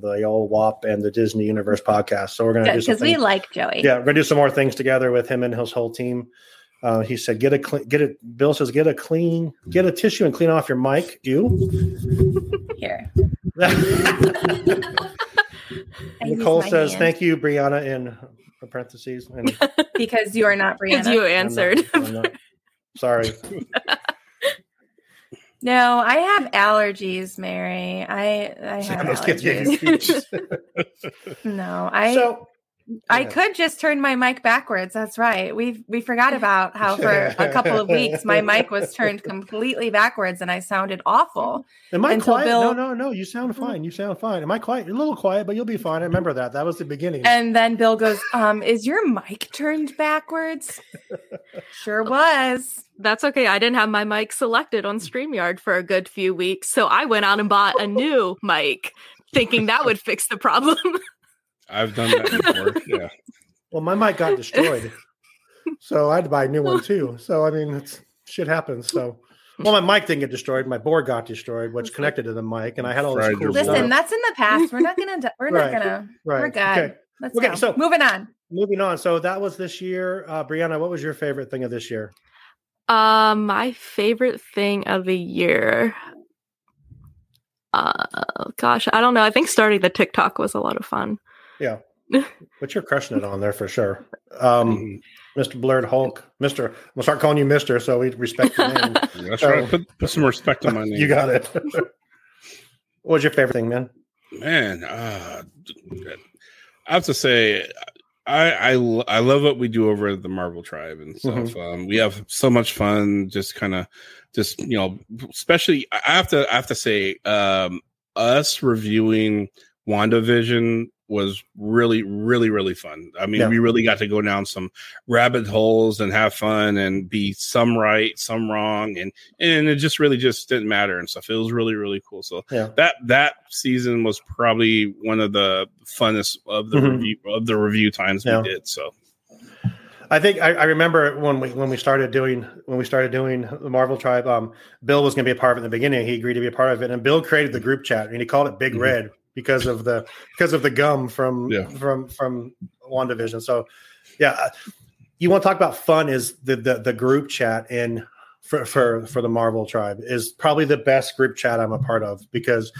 the old WAP and the Disney Universe podcast. So we're gonna do Because we like Joey. Yeah, we're gonna do some more things together with him and his whole team. Uh, he said, "Get a clean, get it." Bill says, "Get a clean, get a tissue and clean off your mic." You. Here. Nicole says, hand "Thank you, Breanna." In parentheses, and Because you are not Because Breanna. you I'm not- answered. I'm not- sorry. No, I have allergies, Mary. I I have Let's allergies. No, I so I could just turn my mic backwards. That's right. We we forgot about how for a couple of weeks my mic was turned completely backwards and I sounded awful. Am I quiet? Bill- No, no, no. You sound fine. You sound fine. Am I quiet? You're a little quiet, but you'll be fine. I remember that. That was the beginning. And then Bill goes, "Um, is your mic turned backwards?" sure was. That's okay. I didn't have my mic selected on StreamYard for a good few weeks. So I went out and bought a new mic, thinking that would fix the problem. I've done that before. Yeah. well, my mic got destroyed, so I had to buy a new one too. So I mean, it's shit happens. So. Well, my mic didn't get destroyed. My board got destroyed, which connected to the mic, and I had all this cool your Listen, stuff. that's in the past. We're not gonna. We're Right. not gonna. Right. We're good. Okay. Let's Okay, go. so- Moving on. Moving on. So that was this year. Uh, Breanna, what was your favorite thing of this year? Um, my favorite thing of the year. Uh, gosh, I don't know. I think starting the TikTok was a lot of fun. Yeah, but you're crushing it on there for sure. Um. Mr. Blerd Hulk, Mister. We'll start calling you Mister, so we respect the name. That's So- right. Put, put some respect on my name. you got it. what was your favorite thing, man? man uh, i have to say I, I I love what we do over at the marvel tribe and stuff um, we have so much fun just kind of just you know especially i have to i have to say um us reviewing wandavision was really really really fun i mean Yeah. we really got to go down some rabbit holes and have fun and be some right some wrong and and it just really just didn't matter and stuff it was really really cool so Yeah. that that season was probably one of the funnest of the Mhm. review of the review times Yeah. we did. So I think I, I remember when we when we started doing when we started doing the Marvel Tribe. Um, Bill was going to be a part of it in the beginning. He agreed to be a part of it, and Bill created the group chat, and he called it Big Mhm. Red because of the because of the gum from Yeah. from from Wandavision. So, yeah, uh, you want to talk about fun? Is the the, the group chat in for, for for the Marvel Tribe is probably the best group chat I'm a part of because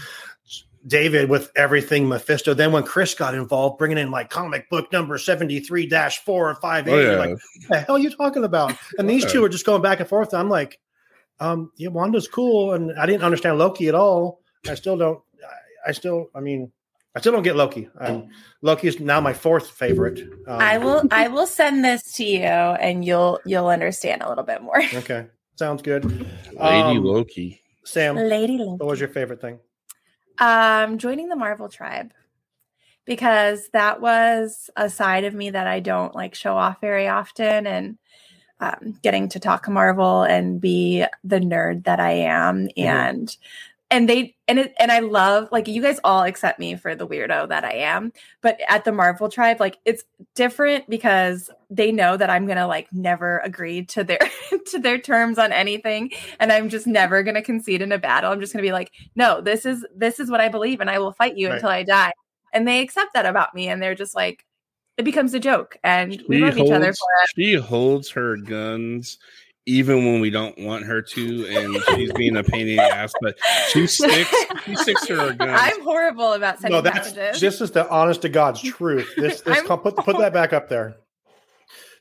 David with everything Mephisto. Then when Chris got involved, bringing in like comic book number seventy three dash four or five eight, oh yeah, like what the hell are you talking about? And these two are just going back and forth. I'm like, um, yeah, Wanda's cool, and I didn't understand Loki at all. I still don't. I, I still, I mean, I still don't get Loki. Um, Loki is now my fourth favorite. Um, I will. I will send this to you, and you'll you'll understand a little bit more. Okay, sounds good. Lady Um, Loki. Sam, Lady Loki. what was your favorite thing? Um, joining the Marvel tribe because that was a side of me that I don't like show off very often, and um, getting to talk Marvel and be the nerd that I am, and and they and it and I love like you guys all accept me for the weirdo that I am, but at the Marvel tribe, like it's different because they know that I'm gonna like never agree to their to their terms on anything, and I'm just never gonna concede in a battle. I'm just gonna be like, no, this is this is what I believe, and I will fight you Right. until I die. And they accept that about me, and they're just like, it becomes a joke, and we She love each other for it. she holds her guns even when we don't want her to, and she's being a pain in the ass. But she sticks. She sticks to her guns. I'm horrible about sending No, that's messages. this is the honest to God's truth. This this I'm- put put that back up there.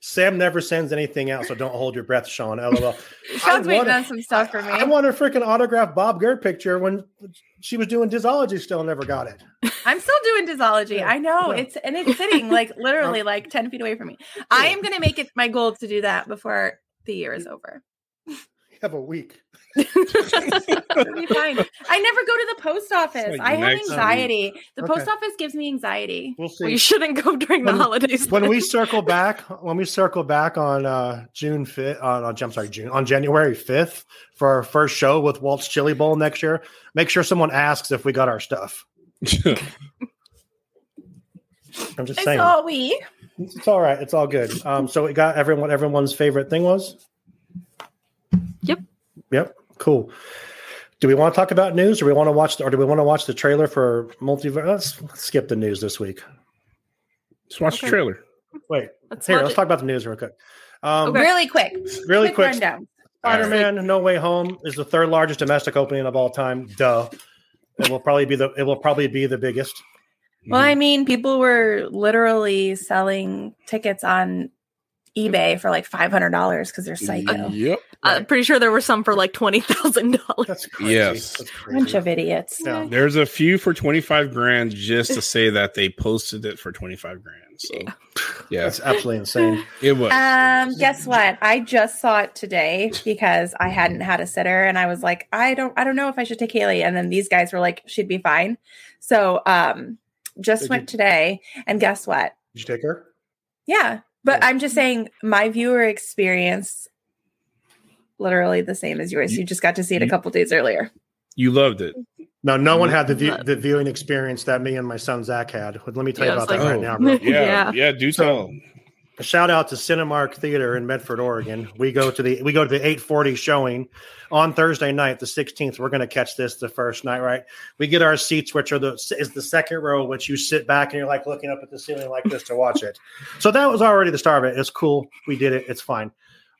Sam never sends anything out, so don't hold your breath, Sean. LOL. Sean's I waiting wanna- on some stuff for me. I want a freaking autograph Bob Gerd picture when she was doing Disology. Still never got it. I'm still doing disology. Yeah, I know yeah. it's and it's sitting like literally like 10 feet away from me. I am gonna make it my goal to do that before the year is over. You have a week. It'll be fine. I never go to the post office. like I have anxiety. The Okay. post office gives me anxiety. We'll see. Well, you shouldn't go during the holidays. when we circle back, when we circle back on uh, June fifth, on, on I'm sorry, June on January fifth for our first show with Walt's Chili Bowl next year, make sure someone asks if we got our stuff. I'm just I saying, saw we. It's all right. It's all good. Um, so we got everyone. Everyone's favorite thing was. Yep. Yep. Cool. Do we want to talk about news, or we want to watch, or do we want to watch the trailer for multiverse? Let's, let's skip the news this week. Let's watch Okay. the trailer. Wait, Let's here, let's it. talk about the news real quick. Um, Okay. Really quick. Really quick. rundown. Spider-Man: No Way Home is the third largest domestic opening of all time. Duh. It will probably be the. It will probably be the biggest. Well, I mean, people were literally selling tickets on eBay for like five hundred dollars because they're psycho. Yep. I'm pretty sure there were some for like twenty thousand dollars. That's crazy. Yes. That's crazy. Bunch of idiots. Yeah. There's a few for 25 grand just to say that they posted it for 25 grand. So, yeah, it's absolutely insane. it was. Um, guess what? I just saw it today because I hadn't had a sitter, and I was like, I don't, I don't know if I should take Haley. And then these guys were like, she'd be fine. So, um, just Did went you- today, and guess what? Did you take her? Yeah, but Yeah. I'm just saying, my viewer experience literally the same as yours. You just got to see it a couple days earlier. you loved it. No, no one had the view, the viewing experience that me and my son Zach had. Let me tell Yeah, you about that like- right now. Oh, Bro. Yeah, Yeah. yeah, do So- tell. A shout out to Cinemark Theater in Medford, Oregon. We go to the we go to the 840 showing on Thursday night, the 16th. We're going to catch this the first night, right? We get our seats, which are the is the second row, which you sit back and you're like looking up at the ceiling like this to watch it. So that was already the start of it. It's cool. We did it. It's fine.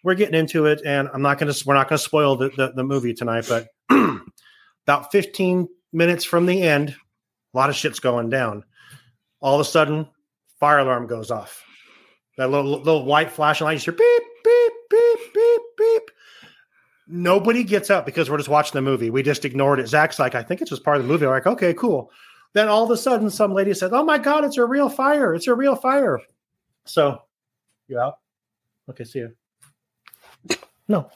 We're getting into it, and I'm not going to. We're not going to spoil the, the the movie tonight, but about 15 minutes from the end, a lot of shit's going down. All of a sudden, fire alarm goes off. That little little white flashing light, you hear beep, beep, beep, beep, beep. Nobody gets up because we're just watching the movie. We just ignored it. Zach's like, I think it's just part of the movie. I'm like, okay, cool. Then all of a sudden, some lady says, Oh my God, it's a real fire. It's a real fire. So, you out? Okay, see you. No.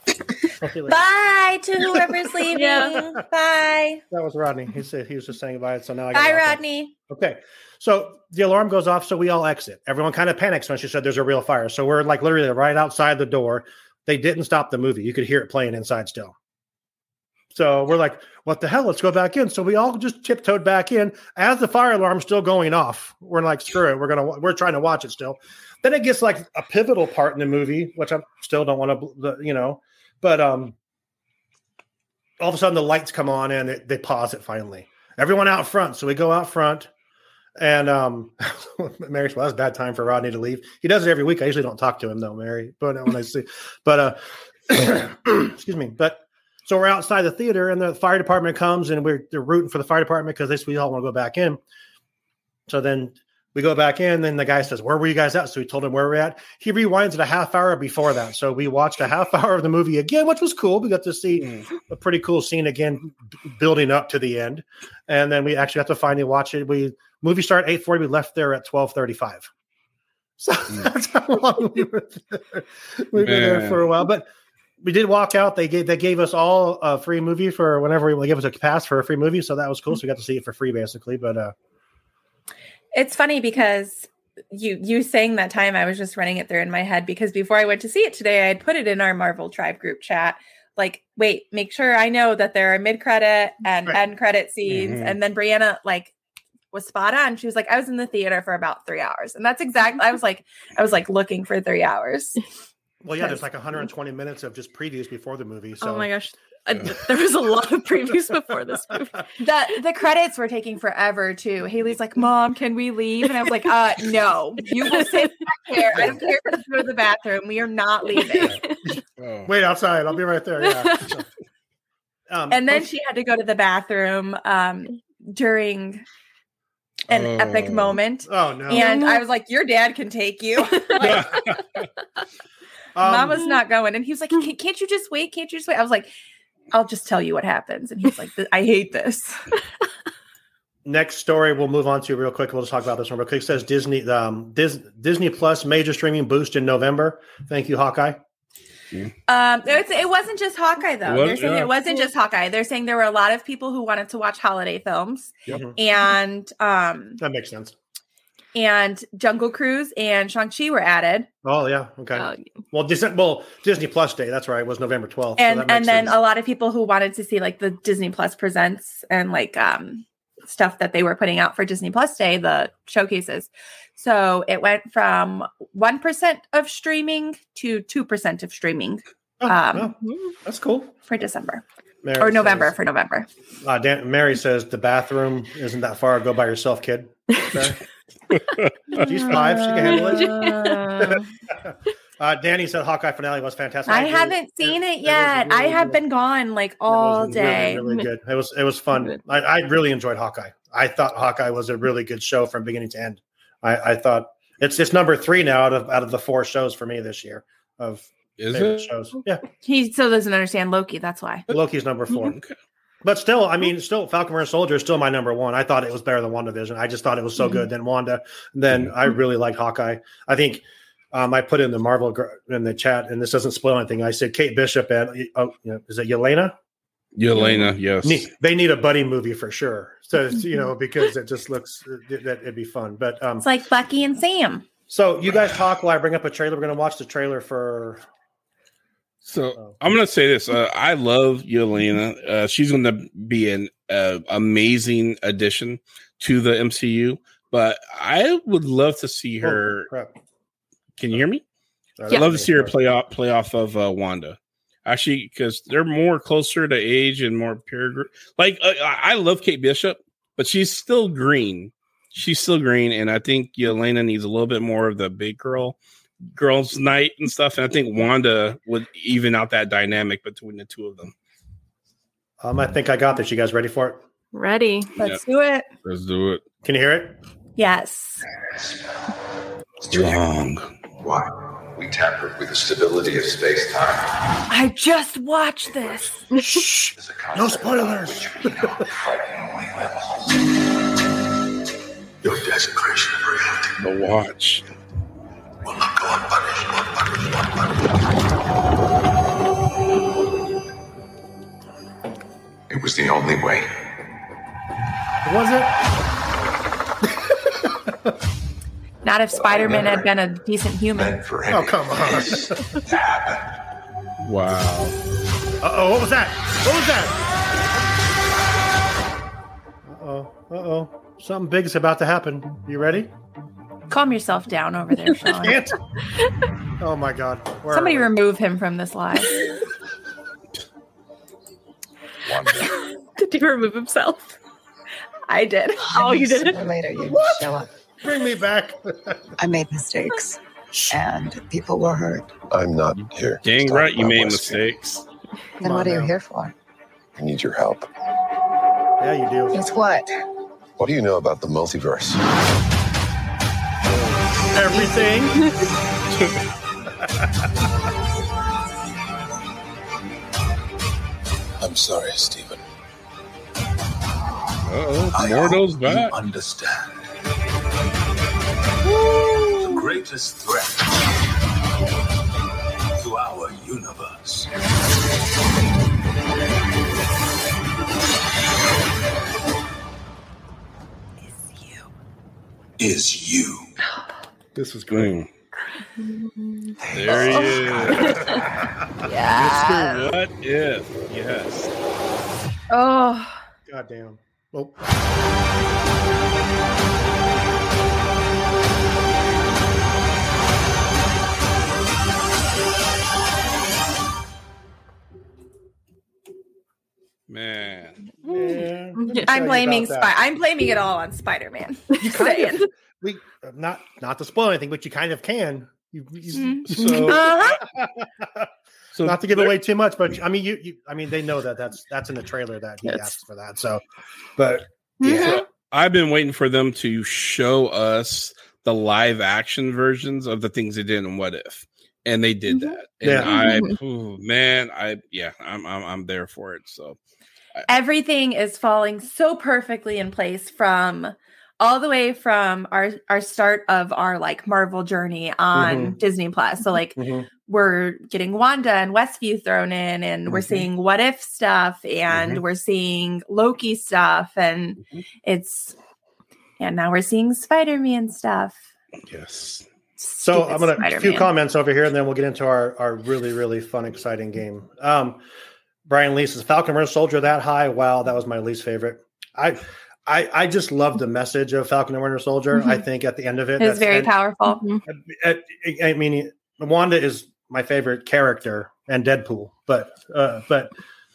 I'll see you later. Bye to whoever's leaving. Yeah. Bye. That was Rodney. He said he was just saying bye. So now I got Bye, to walk out. Rodney. Okay. So the alarm goes off, so we all exit. Everyone kind of panics when she said there's a real fire. So we're like literally right outside the door. They didn't stop the movie. You could hear it playing inside still. So we're like, what the hell? Let's go back in. So we all just tiptoed back in as the fire alarm's still going off. We're like, screw it. We're gonna we're trying to watch it still. Then it gets like a pivotal part in the movie, which I still don't want to, you know, but um, all of a sudden the lights come on and it, they pause it finally. Everyone out front. So we go out front and um, Mary, well, that's a bad time for Rodney to leave. He does it every week. I usually don't talk to him though, Mary, but when I see, but uh, excuse me. But so we're outside the theater and the fire department comes and we're they're rooting for the fire department because they we all want to go back in. So then we go back in. Then the guy says, "Where were you guys at?" So we told him where we're at. He rewinds it a half hour before that. So we watched a half hour of the movie again, which was cool. We got to see Mm. a pretty cool scene again, b- building up to the end, and then we actually got to finally watch it. We movie started eight forty. We left there at twelve thirty five. So that's how long we were there. We've been there for a while, but we did walk out. They gave they gave us all a free movie for whenever we gave us a pass for a free movie, so that was cool. So we got to see it for free, basically. But uh, It's funny because you you saying that time I was just running it through in my head because before I went to see it today, I had put it in our Marvel Tribe group chat. Like, wait, make sure I know that there are mid credit and Right. end credit scenes. Mhm. And then Breanna like was spot on. She was like, I was in the theater for about three hours. And that's exactly I was like, I was like looking for three hours. well, yeah, there's like 120 minutes of just previews before the movie. So Oh my gosh. Uh, Yeah. there was a lot of previews before this movie. The the credits were taking forever too. Haley's like, Mom, can we leave? And I was like, uh no, you will sit back here. I don't care if you go to the bathroom. We are not leaving. Oh. Wait outside. I'll be right there. Yeah. Um, and then she had to go to the bathroom um during an Oh. epic moment oh no, and i was like your dad can take you like, Um, mama's not going and he was like can't you just wait can't you just wait i was like i'll just tell you what happens and he's like i hate this next story we'll move on to real quick. We'll just talk about this one real quick. It says Disney um, Dis- Disney Plus major streaming boost in November. Thank you, Hawkeye. um it's, it wasn't just hawkeye though It was- they're saying yeah. it wasn't just hawkeye they're saying there were a lot of people who wanted to watch holiday films Mhm. and um That makes sense. And jungle cruise and shang-chi were added Oh yeah, okay. Uh, well, Disney, well, Disney Plus Day. That's right. It Was November twelfth. and and then a lot of people who wanted to see like the Disney Plus presents and like um stuff that they were putting out for Disney Plus Day, the showcases. So it went from one percent of streaming to two percent of streaming oh, um, oh, that's cool. for December. Mary or November says- for November. Uh, Dan, Mary says the bathroom isn't that far. Go by yourself, kid. Okay. She's five. She can handle it. Uh, Danny said Hawkeye finale was fantastic. I agree. haven't seen it was yet. I really have good. been gone like It all was day. Really, really good. It was it was fun. I, I really enjoyed Hawkeye. I thought Hawkeye was a really good show from beginning to end. I, I thought it's it's number three now out of out of the four shows for me this year of Is favorite it? shows. Yeah, He still doesn't understand Loki. That's why. Loki's number four. Okay. But still, I mean, still, Falcon Winter Soldier is still my number one. I thought it was better than WandaVision. I just thought it was so good. Then Wanda, then I really liked Hawkeye. I think um, I put in the Marvel gr- in the chat, and this doesn't spoil anything. I said Kate Bishop and oh, you know, is it Yelena? Yelena, yes. Ne- They need a buddy movie for sure. So you know, because it just looks that it'd be fun. But um, It's like Bucky and Sam. so you guys talk while I bring up a trailer. We're going to watch the trailer for. So I'm gonna say this. Uh, I love Yelena. Uh, she's gonna be an uh, amazing addition to the MCU. But I would love to see her. Oh. Can you hear me? I'd love to see her play off play off of uh, Wanda. Actually, because they're more closer to age and more pure. Like uh, I love Kate Bishop, but she's still green. She's still green, and I think Yelena needs a little bit more of the big girl, girls' night and stuff. And I think Wanda would even out that dynamic between the two of them. Um, I think I got this. You guys ready for it? Ready. Let's do it. Let's do it. Can you hear it? Yes. Strong. Why? We tampered with the stability of space time. I just watched this. Shh. No spoilers. Which know. Your desecration of reality The watch. Will not go unpunished, unpunished, unpunished. It was the only way. Was it? Not if Spider Man had been a decent human. For Oh, come on. this to happen. Wow. Uh oh, what was that? What was that? Uh oh, uh oh. Something big is about to happen. You ready? Calm yourself down over there, Sean. Can't. Oh my god. Where Somebody remove him from this live. Did he remove himself? I did. Oh, you did Sooner later, you What? show up. Bring me back. I made mistakes, and people were hurt. I'm not here. Dang right, you made Westview. mistakes. Then on what are you here for? I need your help. yeah, you do. It's what? What do you know about the multiverse? Everything. I'm sorry, Stephen. Uh-oh. I Mordo's back. You understand. The greatest threat to our universe Is you. is you. Oh. This was great. Boom. There he is. Yeah. Mr. What if? Yes. Oh, God damn. Oh. Man. Man. I'm blaming about Spy. I'm blaming it all on Spider Man. Kind of. We uh, not not to spoil anything, but you kind of can. You, you- So, Uh-huh. so not to give away too much, but I mean, you, you I mean, they know that that's that's in the trailer that he Yes. asked for that. So, but So I've been waiting for them to show us the live action versions of the things they did in What If, and they did that. And Yeah. I, ooh, man, I yeah, I'm, I'm I'm there for it. So Everything is falling so perfectly in place from all the way from our our start of our like Marvel journey on Disney Plus. So like mhm. we're getting Wanda and Westview thrown in, and we're Mhm. seeing what if stuff, and Mhm. we're seeing Loki stuff, and Mhm. it's and now we're seeing Spider Man stuff. yes, So Stupid I'm gonna a few comments over here, and then we'll get into our our really really fun exciting game. Um, Brian Lee says Falcon Winter Soldier that high. Wow, that was my least favorite. I I I just love the message of Falcon and Winter Soldier. I think at the end of it, It's very and- powerful. I, I mean, Wanda is my favorite character and Deadpool, but uh, but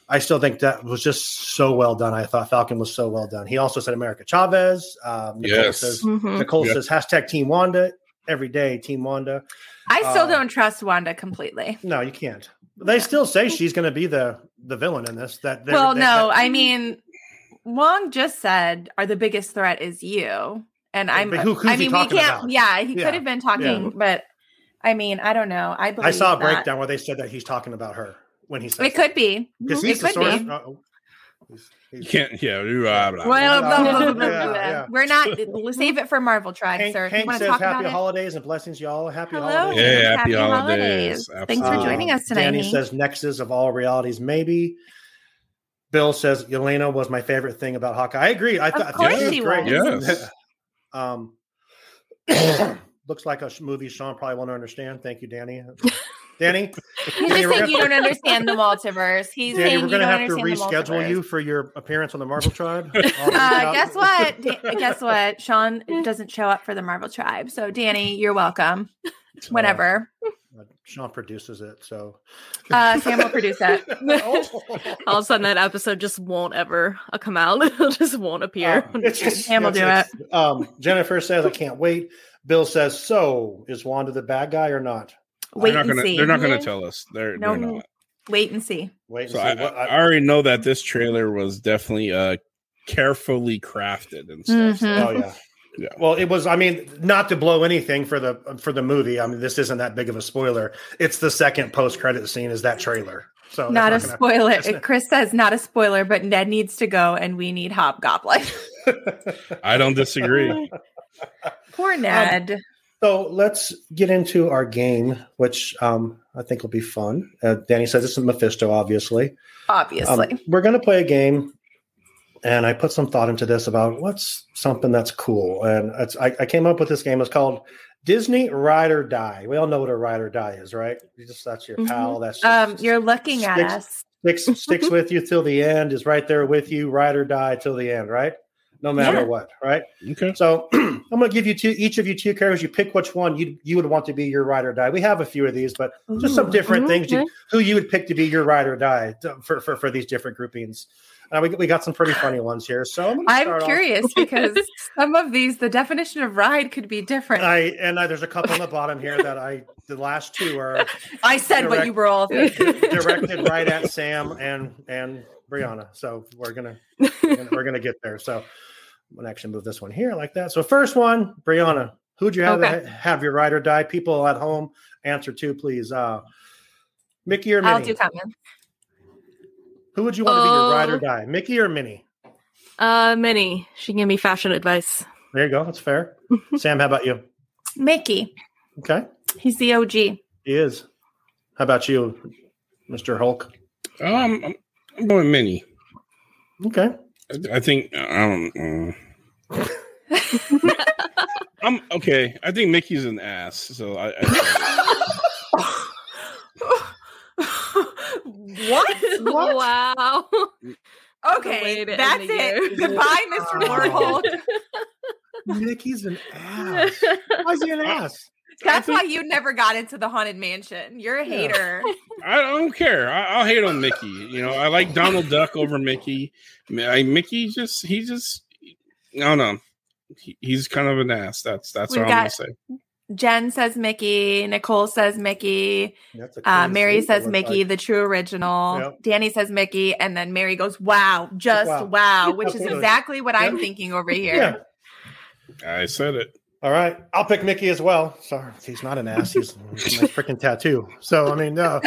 I I still think that was just so well done. I thought Falcon was so well done. He also said America Chavez. Um, Nicole Yes. says Mhm. Nicole Yeah. says hashtag Team Wanda every day. Team Wanda. I still Uh, don't trust Wanda completely. No, you can't. They still say she's going to be the the villain in this. That they're- Well, that- no, that- I mean, Wong just said, "Our the biggest threat is you," and I'm. But who- who's I he mean, we talking can't. about? Yeah, he Yeah. could have been talking, Yeah. but I mean, I don't know. I believe I saw a that. breakdown where they said that he's talking about her when he said It could be. because mm-hmm, It he's the could source. be. Oh, he's- You can't. Yeah. blah, blah, blah. Well, blah, blah, blah, blah, Yeah, We're not. Let's save it for Marvel Tribe, Hank, sir. You Hank want to says talk happy about it? holidays and blessings, y'all. Happy Hello, holidays. Yeah, happy happy holidays. holidays. Thanks for joining us um, tonight. Danny Hank. says nexus of all realities, maybe. Bill says Yelena was my favorite thing about Hawkeye. I agree. I, th- Of course she was she great. was. Yes. um, looks like a movie Sean probably won't understand. Thank you, Danny. Danny, He's Danny, just we're saying gonna- you don't understand the multiverse. He's Danny, saying we're going to have to reschedule you for your appearance on the Marvel Tribe. Uh, guess what? Da- guess what? Sean doesn't show up for the Marvel Tribe. So, Danny, you're welcome. Whenever. Uh, Sean produces it, so Uh, Sam will produce it. All of a sudden, that episode just won't ever uh, come out. It just won't appear. Uh, it's just- Sam will do it's- Um, Jennifer says, "I can't wait." Bill says, "So is Wanda the bad guy or not?" Wait they're not and gonna. see. They're not going to tell us. They're, No, they're not. Wait and see. Wait and So see. I, What- I already know that this trailer was definitely uh carefully crafted and stuff. so- Mhm. oh yeah. Yeah. Well, it was. I mean, not to blow anything for the for the movie. I mean, this isn't that big of a spoiler. It's the second post credit scene is that trailer. So not a Oh, gonna- spoiler. Chris says not a spoiler, but Ned needs to go and we need Hobgoblin. I don't disagree. Poor Ned. So let's get into our game, which um, I think will be fun. Uh, Danny says it's Mephisto, obviously. obviously. Um, we're going to play a game, and I put some thought into this about what's something that's cool. And it's, I, I came up with this game. It's called Disney Ride or Die. We all know what a ride or die is, right? You just that's your Mhm. pal. That's um, you're looking at sticks- us. sticks sticks with you till the end. Is right there with you. Ride or die till the end, right? No matter Yeah. what, right? Okay. So I'm going to give you two, each of you two characters. You pick which one you you would want to be your ride or die. We have a few of these, but just some Ooh, different Ooh, things. You, who you would pick to be your ride or die to- for for, for these different groupings. Uh, we, we got some pretty funny ones here. So I'm, I'm curious because some of these, the definition of ride could be different. I, and I, there's a couple on the bottom here that I the last two are I said what you were all thinking. directed right at Sam and and Breanna. So we're gonna we're gonna, we're gonna get there. So I'm gonna actually move this one here like that. So first one, Breanna, who'd you have Okay. have your ride or die? People at home, answer two, please. Uh, Mickey or Minnie? I'll do comment. Who would you want to be your ride or Oh. die? Mickey or Minnie? Uh, Minnie. She can give me fashion advice. There you go. That's fair. Sam, how about you? Mickey. Okay, He's the OG. he is. How about you, Mister Hulk? Um, I'm, I'm going mini. Okay. I, I think I don't. Uh, I'm okay. I think Mickey's an ass. So I. I what? What? Wow. Okay, that's end the year. it. Goodbye, Mr. Wow. Warhol. Mickey's an ass. Why is he an ass? That's why you never got into the haunted mansion. You're a Yeah. hater. I don't care. I, I'll hate on Mickey. You know, I like Donald Duck over Mickey. I, Mickey just he just no no. He, he's kind of an ass. That's that's We've what I'm gonna say. Jen says Mickey. Nicole says Mickey. Uh, Mary sweep, says Mickey, like. the true original. Yep. Danny says Mickey, and then Mary goes, "Wow, just Wow. wow," which is exactly what I'm thinking over here. Yeah. I said it. All right, I'll pick Mickey as well. Sorry, he's not an ass. He's a freaking tattoo. So I mean, no.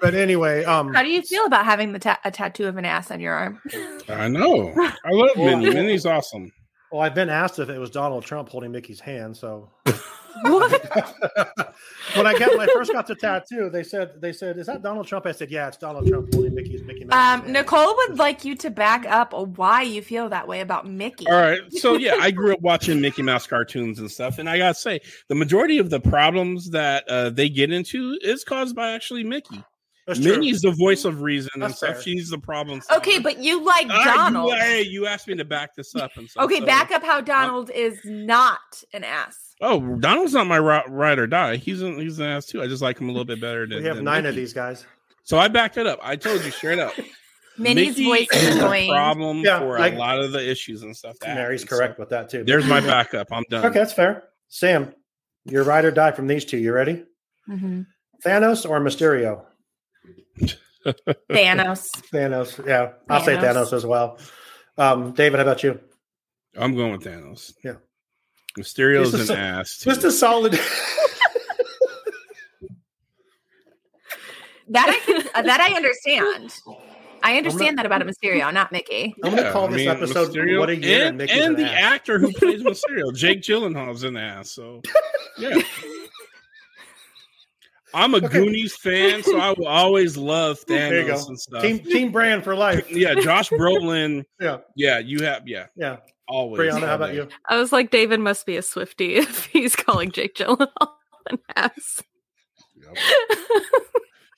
But anyway, um, How do you feel about having the ta- a tattoo of an ass on your arm? I know. I love Well, Minnie. Minnie's awesome. Well, I've been asked if it was Donald Trump holding Mickey's hand. So when I got when I first got the tattoo, they said they said, "Is that Donald Trump?" I said, "Yeah, it's Donald Trump holding Mickey's Mickey Mouse." Um, Nicole would like you to back up why you feel that way about Mickey. All right. So yeah, I grew up watching Mickey Mouse cartoons and stuff, and I gotta say, the majority of the problems that uh, they get into is caused by actually Mickey. That's true. Minnie's the voice of reason and stuff. fair. She's the problem. Okay, but you like Ah, Donald. You, hey, you asked me to back this up and stuff. Okay, so- back up how Donald is not an ass. Oh, Donald's not my ri- ride or die. He's an, he's an ass too. I just like him a little bit better than. we have than nine of these guys. So I backed it up. I told you straight up. Minnie's Mickey voice is is a annoying. problem Yeah, for a lot of the issues and stuff. That Mary's happen, so correct with that too. There's my backup. I'm done. Okay, that's fair. Sam, your ride or die from these two. You ready? Mhm. Thanos or Mysterio? Thanos. Thanos. Yeah, I'll say Thanos. Thanos as well. Um, David, how about you? I'm going with Thanos. Yeah. Mysterio's Just an a- ass. too. Just a solid. That I can, uh, that I understand. I understand that about a Mysterio, not Mickey. I'm going to Yeah, call I this mean, episode Mysterio "What a Year" and, and, Mickey's and an the ass. actor who plays Mysterio, Jake Gyllenhaal's an ass. So yeah, I'm a Goonies fan, so I will always love There you Thanos go. and stuff. Team Team Brand for life. yeah, Josh Brolin. Yeah, Yeah, you have yeah, yeah. always. Breanna, how about you? I was like, David must be a Swifty if he's calling Jake Gyllenhaal an ass.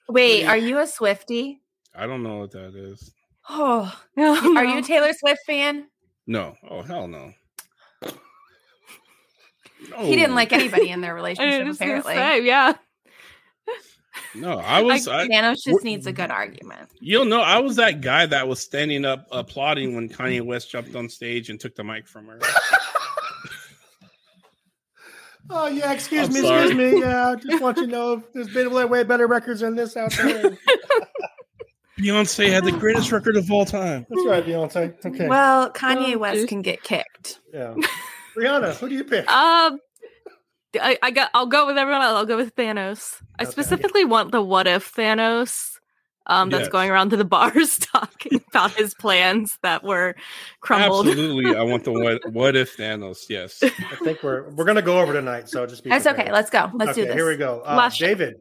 Wait, are you a Swifty? I don't know what that is. Oh, No, are you a Taylor Swift fan? No, oh hell no. He didn't like anybody in their relationship, apparently. say, yeah. No, I was. I, Thanos just needs a good argument. You'll know I was that guy that was standing up applauding when Kanye West jumped on stage and took the mic from her. Oh yeah, excuse I'm me, sorry. excuse me. Yeah, just want you to know if there's been way, way better records than this out there. Beyonce had the greatest record of all time. That's right, Beyonce. Okay. Well, Kanye West can get kicked. yeah. Rihanna, who do you pick? Um, I, I got. I'll go with everyone. else. I'll go with Thanos. I Okay. specifically want the what if Thanos. Um, that's Yes. going around to the bars talking about his plans that were crumbled. Absolutely, I want the what. What if Thanos? Yes. I think we're we're gonna go over tonight, so just be. That's prepared. okay. Let's go. Let's okay, do this. Here we go. Uh, David,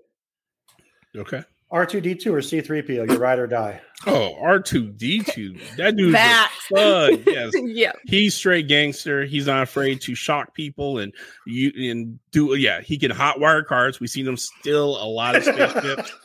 Okay. R two D two or C three PO? You ride or die? Oh, R two D two. That dude's That. a thug. Yes. yeah. He's straight gangster. He's not afraid to shock people and you and do. Yeah, he can hotwire cars. We seen him steal a lot of spaceships.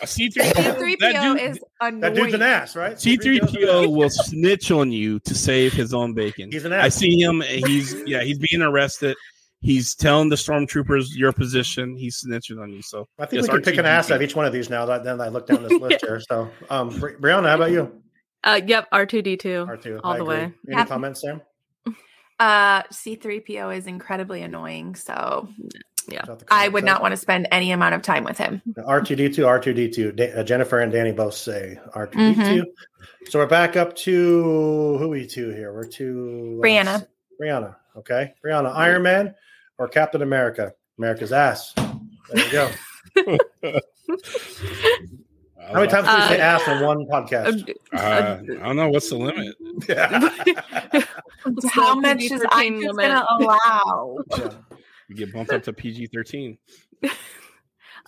Uh, C three C3PO that dude, is annoying. That dude's an ass, right? C three C-3PO 's an PO will snitch on you to save his own bacon. He's an ass. I see him. He's yeah. He's being arrested. He's telling the stormtroopers your position. He's snitching on you. So I think Yes, we can pick an ass out of each one of these now. That then I look down this list here. So, um, Bri- Breanna, how about you? Uh, yep. R two D two. R two, All I the agree. way. Any Yep. comments, Sam? Uh, C3PO is incredibly annoying, so Yeah. I would not want to spend any amount of time with him. R two D two, R two D two. Jennifer and Danny both say R two D two. So we're back up to who we to here? We're to uh, Breanna. Breanna. Okay, Breanna. Iron Man or Captain America? America's ass. There you go. How many times can we say Uh, ass in one podcast? Uh, I don't know what's the limit. How much is I PG-13 just gonna allow? Yeah. You get bumped up to PG thirteen.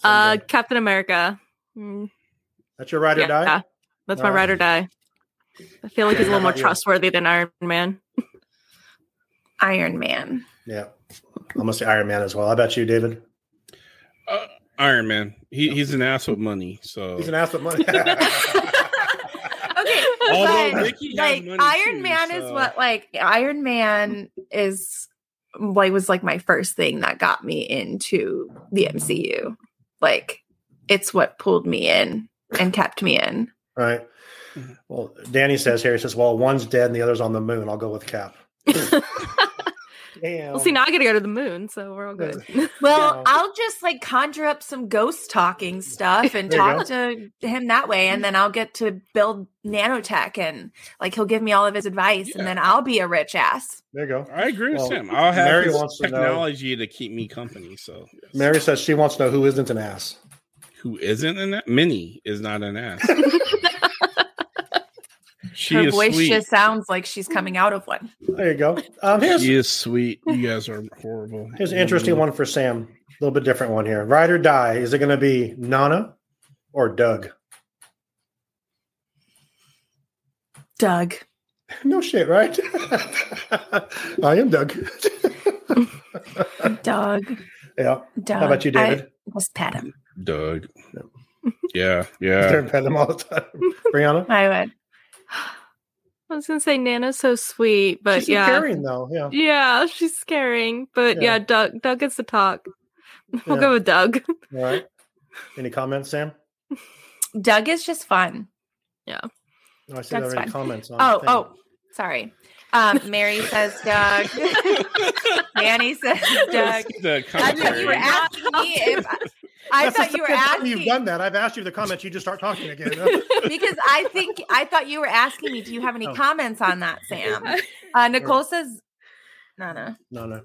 Uh, Captain America. Mm, That's your ride or yeah, die. yeah. that's my All ride or die. I feel like he's a little more trustworthy than Iron Man. Iron Man. Yeah, I'm gonna say Iron Man as well. How about you, David? Uh, Iron Man. He, he's an ass with money. So He's an ass with money. Okay, Although but Mickey like money Iron too, Man is what like Iron Man is like was like my first thing that got me into the MCU. Like it's what pulled me in and kept me in. right. Well, Danny says here. He says, "Well, one's dead and the other's on the moon. I'll go with Cap." Damn. Well, see, now I got to go to the moon, so we're all good. Well, Yeah. I'll just like conjure up some ghost talking stuff and There you talk to him that way, and then I'll get to build nanotech, and like he'll give me all of his advice, and then I'll be a rich ass. There you go. I agree with Well, Sam. I'll have Mary his wants to know- technology to keep me company. So Mary says she wants to know who isn't an ass. who isn't an ass? Minnie is not an ass. she Her is voice sweet. just sounds like she's coming out of one. There you go. Um, here's She is sweet. You guys are horrible. here's an interesting one for Sam. A little bit different one here. Ride or die. Is it going to be Nana or Dug? Dug. No shit, right? I am Dug. Dug. yeah. Dug. How about you, David? I just pat him. Dug. Yeah, He's yeah. there and pet him all the time. Breanna? I would. I was gonna say Nana's so sweet, but yeah, She's so yeah, caring, though. Yeah. yeah, she's scaring. But Yeah. yeah, Dug, Dug gets to talk. We'll Yeah. go with Dug. All right. Any comments, Sam? Dug is just fun. Yeah. No, I see there are any comments on. Oh, oh, sorry. Um, Mary says Dug. Danny says Dug. The I thought you were asking me if I, I That's the thought you were asking. You've done that. I've asked you the comments. You just start talking again. because I think I thought you were asking me. Do you have any Oh. comments on that, Sam? Uh, Nicole says, "No, no, no, no.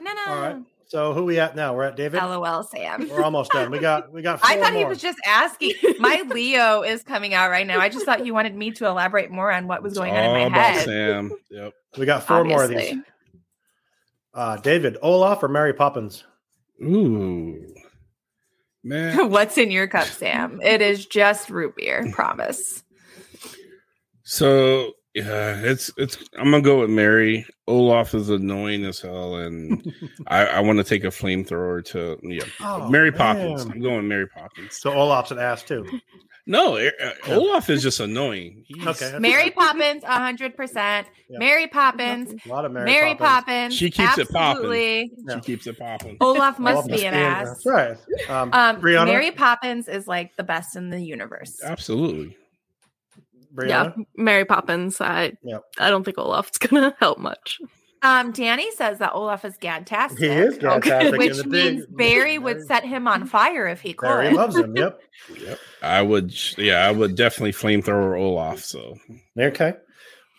no, no." All right. So who we at now? We're at David. LOL, Sam. We're almost done. We got we got. Four I thought he was just asking. My Leo is coming out right now. I just thought you wanted me to elaborate more on what was It's going all on in my about head. Sam. Yep. We got four more of these. Uh, David, Olaf or Mary Poppins? Ooh. Man. What's in your cup, Sam? It is just root beer. Promise. So yeah, it's it's. I'm gonna go with Mary. Olaf is annoying as hell, and I, I want to take a flamethrower to yeah. Oh, Mary Poppins. man. I'm going Mary Poppins. So Olaf's an ass too. No, uh, Olaf is just annoying. He's- Okay. Mary fine. Poppins, hundred percent. Mary Poppins. A lot of Mary, Mary, Poppins. Poppins. She keeps it popping. absolutely. She keeps it popping. Olaf must Olaf be an ass. That's right. Um, Um, Breanna. Mary Poppins is like the best in the universe. Absolutely. Yeah, Mary Poppins. I Yep. I don't think Olaf's gonna help much. Um, Danny says that Olaf is fantastic. He is fantastic. Which means big- Barry would set him on fire if he could. Barry loves him. Yep. Yep. I would. Yeah, I would definitely flamethrower Olaf. So Okay.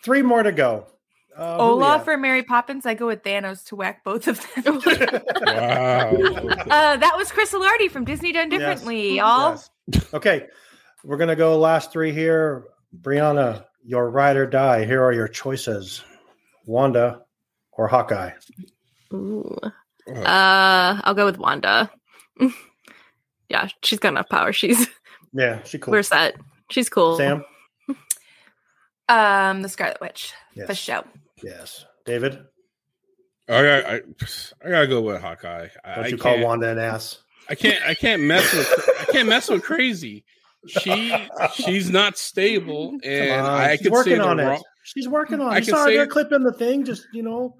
Three more to go. Uh, Olaf at? or Mary Poppins, I go with Thanos to whack both of them. wow. uh, that was Chris Alardi from Disney Done Differently, y'all. Yes. Okay. We're gonna go last three here. Breanna, your ride or die. Here are your choices: Wanda or Hawkeye. Ooh. Uh, I'll go with Wanda. yeah, she's got enough power. She's Yeah, she cool. we're set. She's cool. Sam? Um, the Scarlet Witch for show. Yes. David, I, got, I I gotta go with Hawkeye. I, don't I you call Wanda an ass? I can't. I can't mess with. I can't mess with crazy. She she's not stable, and on, I she's could working say the on it. wrong. She's working on I it. You can saw her say- there clipping the thing, just you know.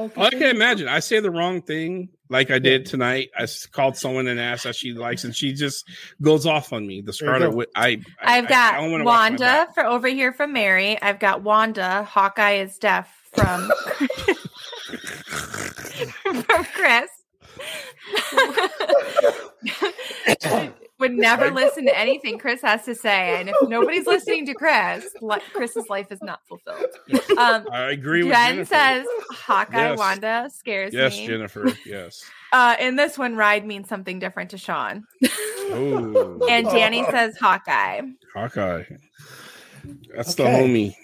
Well, oh, I focusing. can imagine. I say the wrong thing, like I did tonight. I called someone an ass that she likes, and she just goes off on me. The There you Scarlet. Witch. I, I I've got I, I don't wanna watch my Wanda for over here from Mary. I've got Wanda. Hawkeye is deaf from from Chris. Would never listen to anything Chris has to say, and if nobody's listening to Chris, li- Chris's life is not fulfilled. Um, I agree with Jen Jennifer. says Hawkeye Yes. Wanda scares yes, me. Yes, Jennifer. Yes. Uh, in this one, ride means something different to Sean. Oh, And Danny says Hawkeye. Hawkeye. That's Okay. the homie.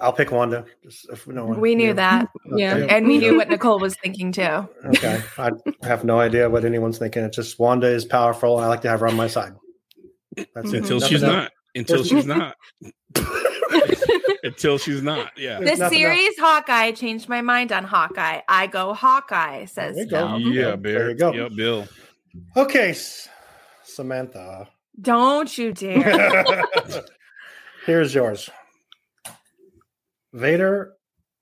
I'll pick Wanda. Just if no one We knew knew. that. Yeah. Okay. And we knew what Nicole was thinking too. Okay. I have no idea what anyone's thinking. It's just Wanda is powerful. I like to have her on my side. That's it. Until Nothing she's not. Until she's not. Until she's not. Yeah. There's This nothing series, Hawkeye, changed my mind on Hawkeye. I go Hawkeye, says There you go. Yeah, There Bear. you go. Yep, Bill. Okay, S- Samantha. Don't you dare. Here's yours. Vader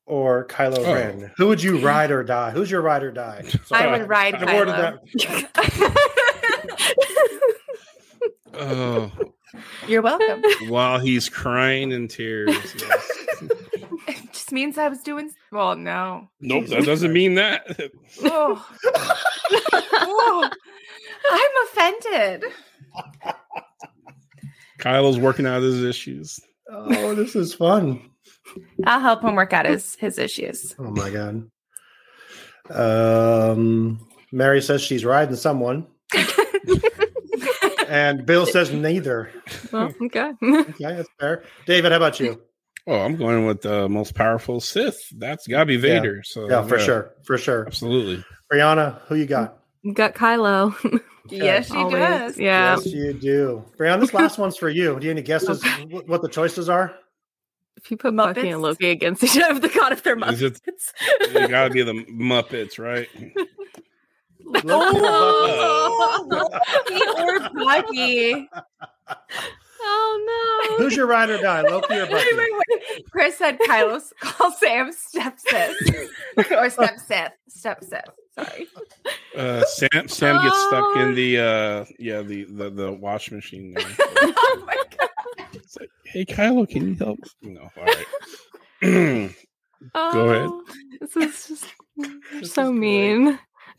or Kylo Oh. Ren? Who would you ride or die? Who's your ride or die? I Sorry. would ride I've ordered Kylo. Oh, You're welcome. while he's crying in tears. Yes. It just means I was doing well, no. Nope, that doesn't mean that. Oh. Oh. I'm offended. Kylo's working out his issues. Oh, this is fun. I'll help him work out his his issues. Oh my god. Um, Mary says she's riding someone, and Bill says neither. Well, okay. Okay, that's fair. David, how about you? Oh, I'm going with the most powerful Sith. That's got to be Vader. So Yeah, for sure, for sure. absolutely. Breanna, who you got? Got Kylo. Yes, she Always. does. Yeah. Yes, you do. Breanna, this last one's for you. Do you have any guesses what the choices are? If you put Bucky and Loki against each other, the god if they're Is it- Muppets. It got to be the Muppets, right? Oh, Loki or Bucky. Oh no. Who's your ride or die, Loki or Bucky? Wait, wait, wait. Chris said Kylo call Sam step sis or step Sith. Step Sith. Sorry. Uh, Sam Sam gets stuck Oh. in the uh, yeah the the, the wash machine. There. oh my god. It's like, hey, Kylo, can you help? No, all right. Go ahead. Oh, This is just This so is mean.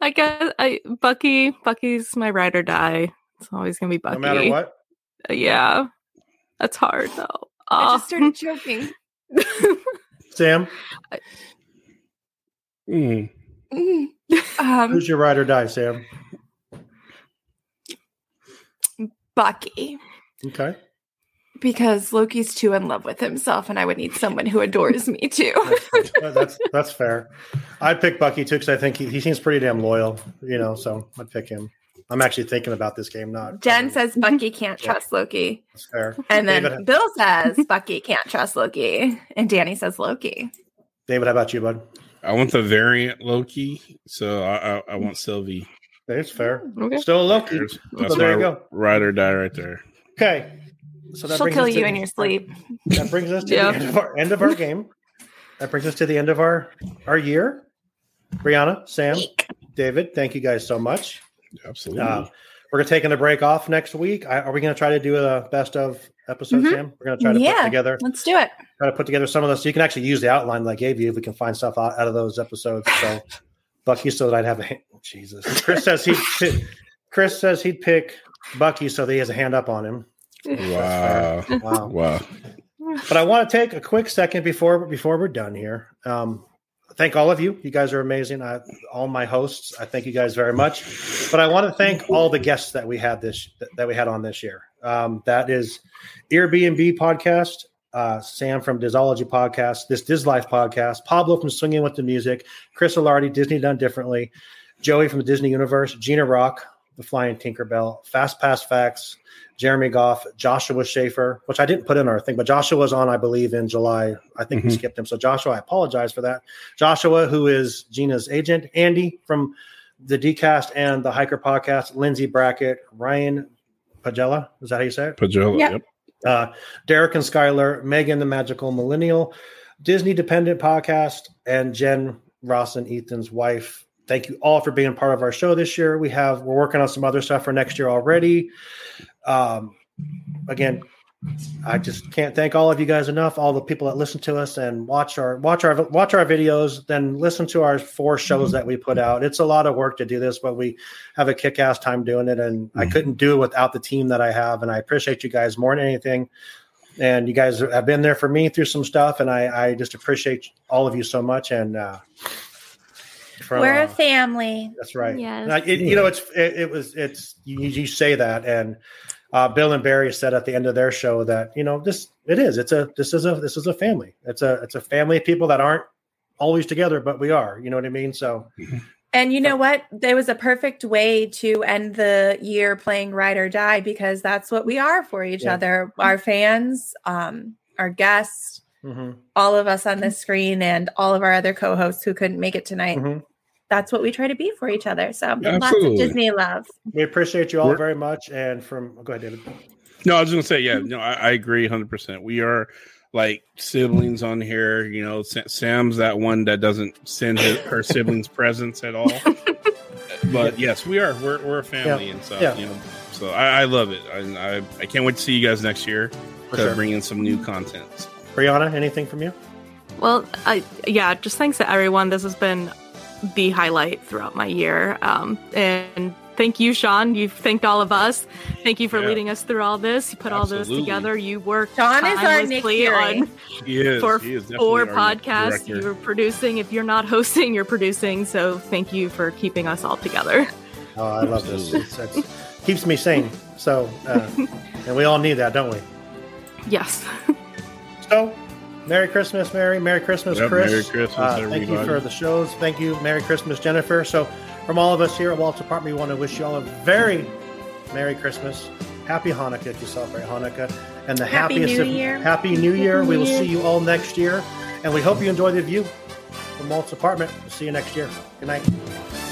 I guess I Bucky. Bucky's my ride or die. It's always gonna be Bucky. No matter what. Uh, Yeah, that's hard though. I Oh. just started choking. Sam, Mm. Mm. um, who's your ride or die, Sam? Bucky. Okay. Because Loki's too in love with himself, and I would need someone who adores me too. That's that's, that's fair. I'd pick Bucky too because I think he, he seems pretty damn loyal, you know. So I'd pick him. I'm actually thinking about this game. Not Jen says Bucky can't Yeah. trust Loki. that's fair. And then David, Bill says Bucky can't trust Loki. And Danny says Loki. David, how about you, bud? I want the variant Loki, so I I, I want Sylvie. There's fair. Okay. Still a Loki. There's- So there you go. ride or die right there. Okay. So that She'll kill us to you the- in your sleep. That brings us to Yeah. the end of, our, end of our game. That brings us to the end of our our year. Breanna, Sam, David, thank you guys so much. Absolutely. Uh, we're gonna taking a break off next week. I, are we gonna try to do a best of episode, Mhm. Sam? We're gonna try to Yeah. put together Let's do it. try to put together some of those. So you can actually use the outline that I gave you if we can find stuff out, out of those episodes. So Bucky, so that I'd have a hand. Jesus. Chris says he Chris says he'd pick Bucky so that he has a hand up on him. wow. Wow. Wow. But I want to take a quick second before before we're done here. Um, thank all of you. You guys are amazing. I, all my hosts. I thank you guys very much. But I want to thank all the guests that we had this that we had on this year. Um, that is Airbnb podcast, uh, Sam from Disology podcast, this Diz Life podcast, Pablo from Swinging with the Music, Chris Alardi, Disney Done Differently, Joey from the Disney Universe, Gina Rock, the Flying Tinkerbell, Fast Pass Facts, Jeremy Goff, Joshua Schaefer, which I didn't put in our thing, but Joshua was on, I believe, in July. I think we Mhm. skipped him. So, Joshua, I apologize for that. Joshua, who is Gina's agent, Andy from the DCast and the Hiker podcast, Lindsay Brackett, Ryan Pagella. Is that how you say it? Pajula. Yep. Yep. Uh, Derek and Skylar, Megan the Magical Millennial, Disney Dependent Podcast, and Jen Ross and Ethan's wife. Thank you all for being part of our show this year. We have we're working on some other stuff for next year already. Um, again, I just can't thank all of you guys enough. All the people that listen to us and watch our watch our watch our videos, then listen to our four shows that we put out. It's a lot of work to do this, but we have a kick ass time doing it, and I Mhm. couldn't do it without the team that I have. And I appreciate you guys more than anything. And you guys have been there for me through some stuff, and I, I just appreciate all of you so much. And uh, from, We're uh, a family. that's right. Yes. Now, it, you know, it's it, it was it's you, you say that, and uh, Bill and Barry said at the end of their show that you know this it is it's a this is a this is a family. It's a it's a family of people that aren't always together, but we are. You know what I mean? So And you know what? There was a perfect way to end the year playing Ride or Die because that's what we are for each Yeah. other. Our fans, um, our guests, mhm, all of us on this screen, and all of our other co-hosts who couldn't make it tonight. mhm. That's what we try to be for each other. So lots of Disney love. we appreciate you all We're- very much. And from go ahead, David. No, I was gonna say, yeah, no, I, I agree, hundred percent. We are like siblings on here. You know, Sam's that one that doesn't send his, her siblings presents at all. But yes, we are. We're, we're a family, and so Yeah. you know, so I, I love it. I, I I can't wait to see you guys next year For to sure. bring in some new content. Breanna, anything from you? Well, I yeah, just thanks to everyone. This has been the highlight throughout my year. Um, and thank you, Sean. You've thanked all of us. Thank you for Yeah. leading us through all this. You put all Absolutely. this together. You worked Sean is our Nick tirelessly Fury. on He is. for he is four podcasts. You're producing. If you're not hosting, you're producing. So thank you for keeping us all together. Oh, I love this. Absolutely. It's, it's, keeps me sane. So, uh, and we all need that, don't we? Yes. So, Merry Christmas, Mary. Merry Christmas, Yep, Chris. Merry Christmas, Uh, thank you for the shows. Thank you. Merry Christmas, Jennifer. So, from all of us here at Walt's Apartment, we want to wish you all a very Merry Christmas. Happy Hanukkah if you celebrate Hanukkah. And the Happy happiest New of Year. Happy New Year. Happy we will Year. see you all next year. And we hope you enjoy the view from Walt's Apartment. We'll see you next year. Good night.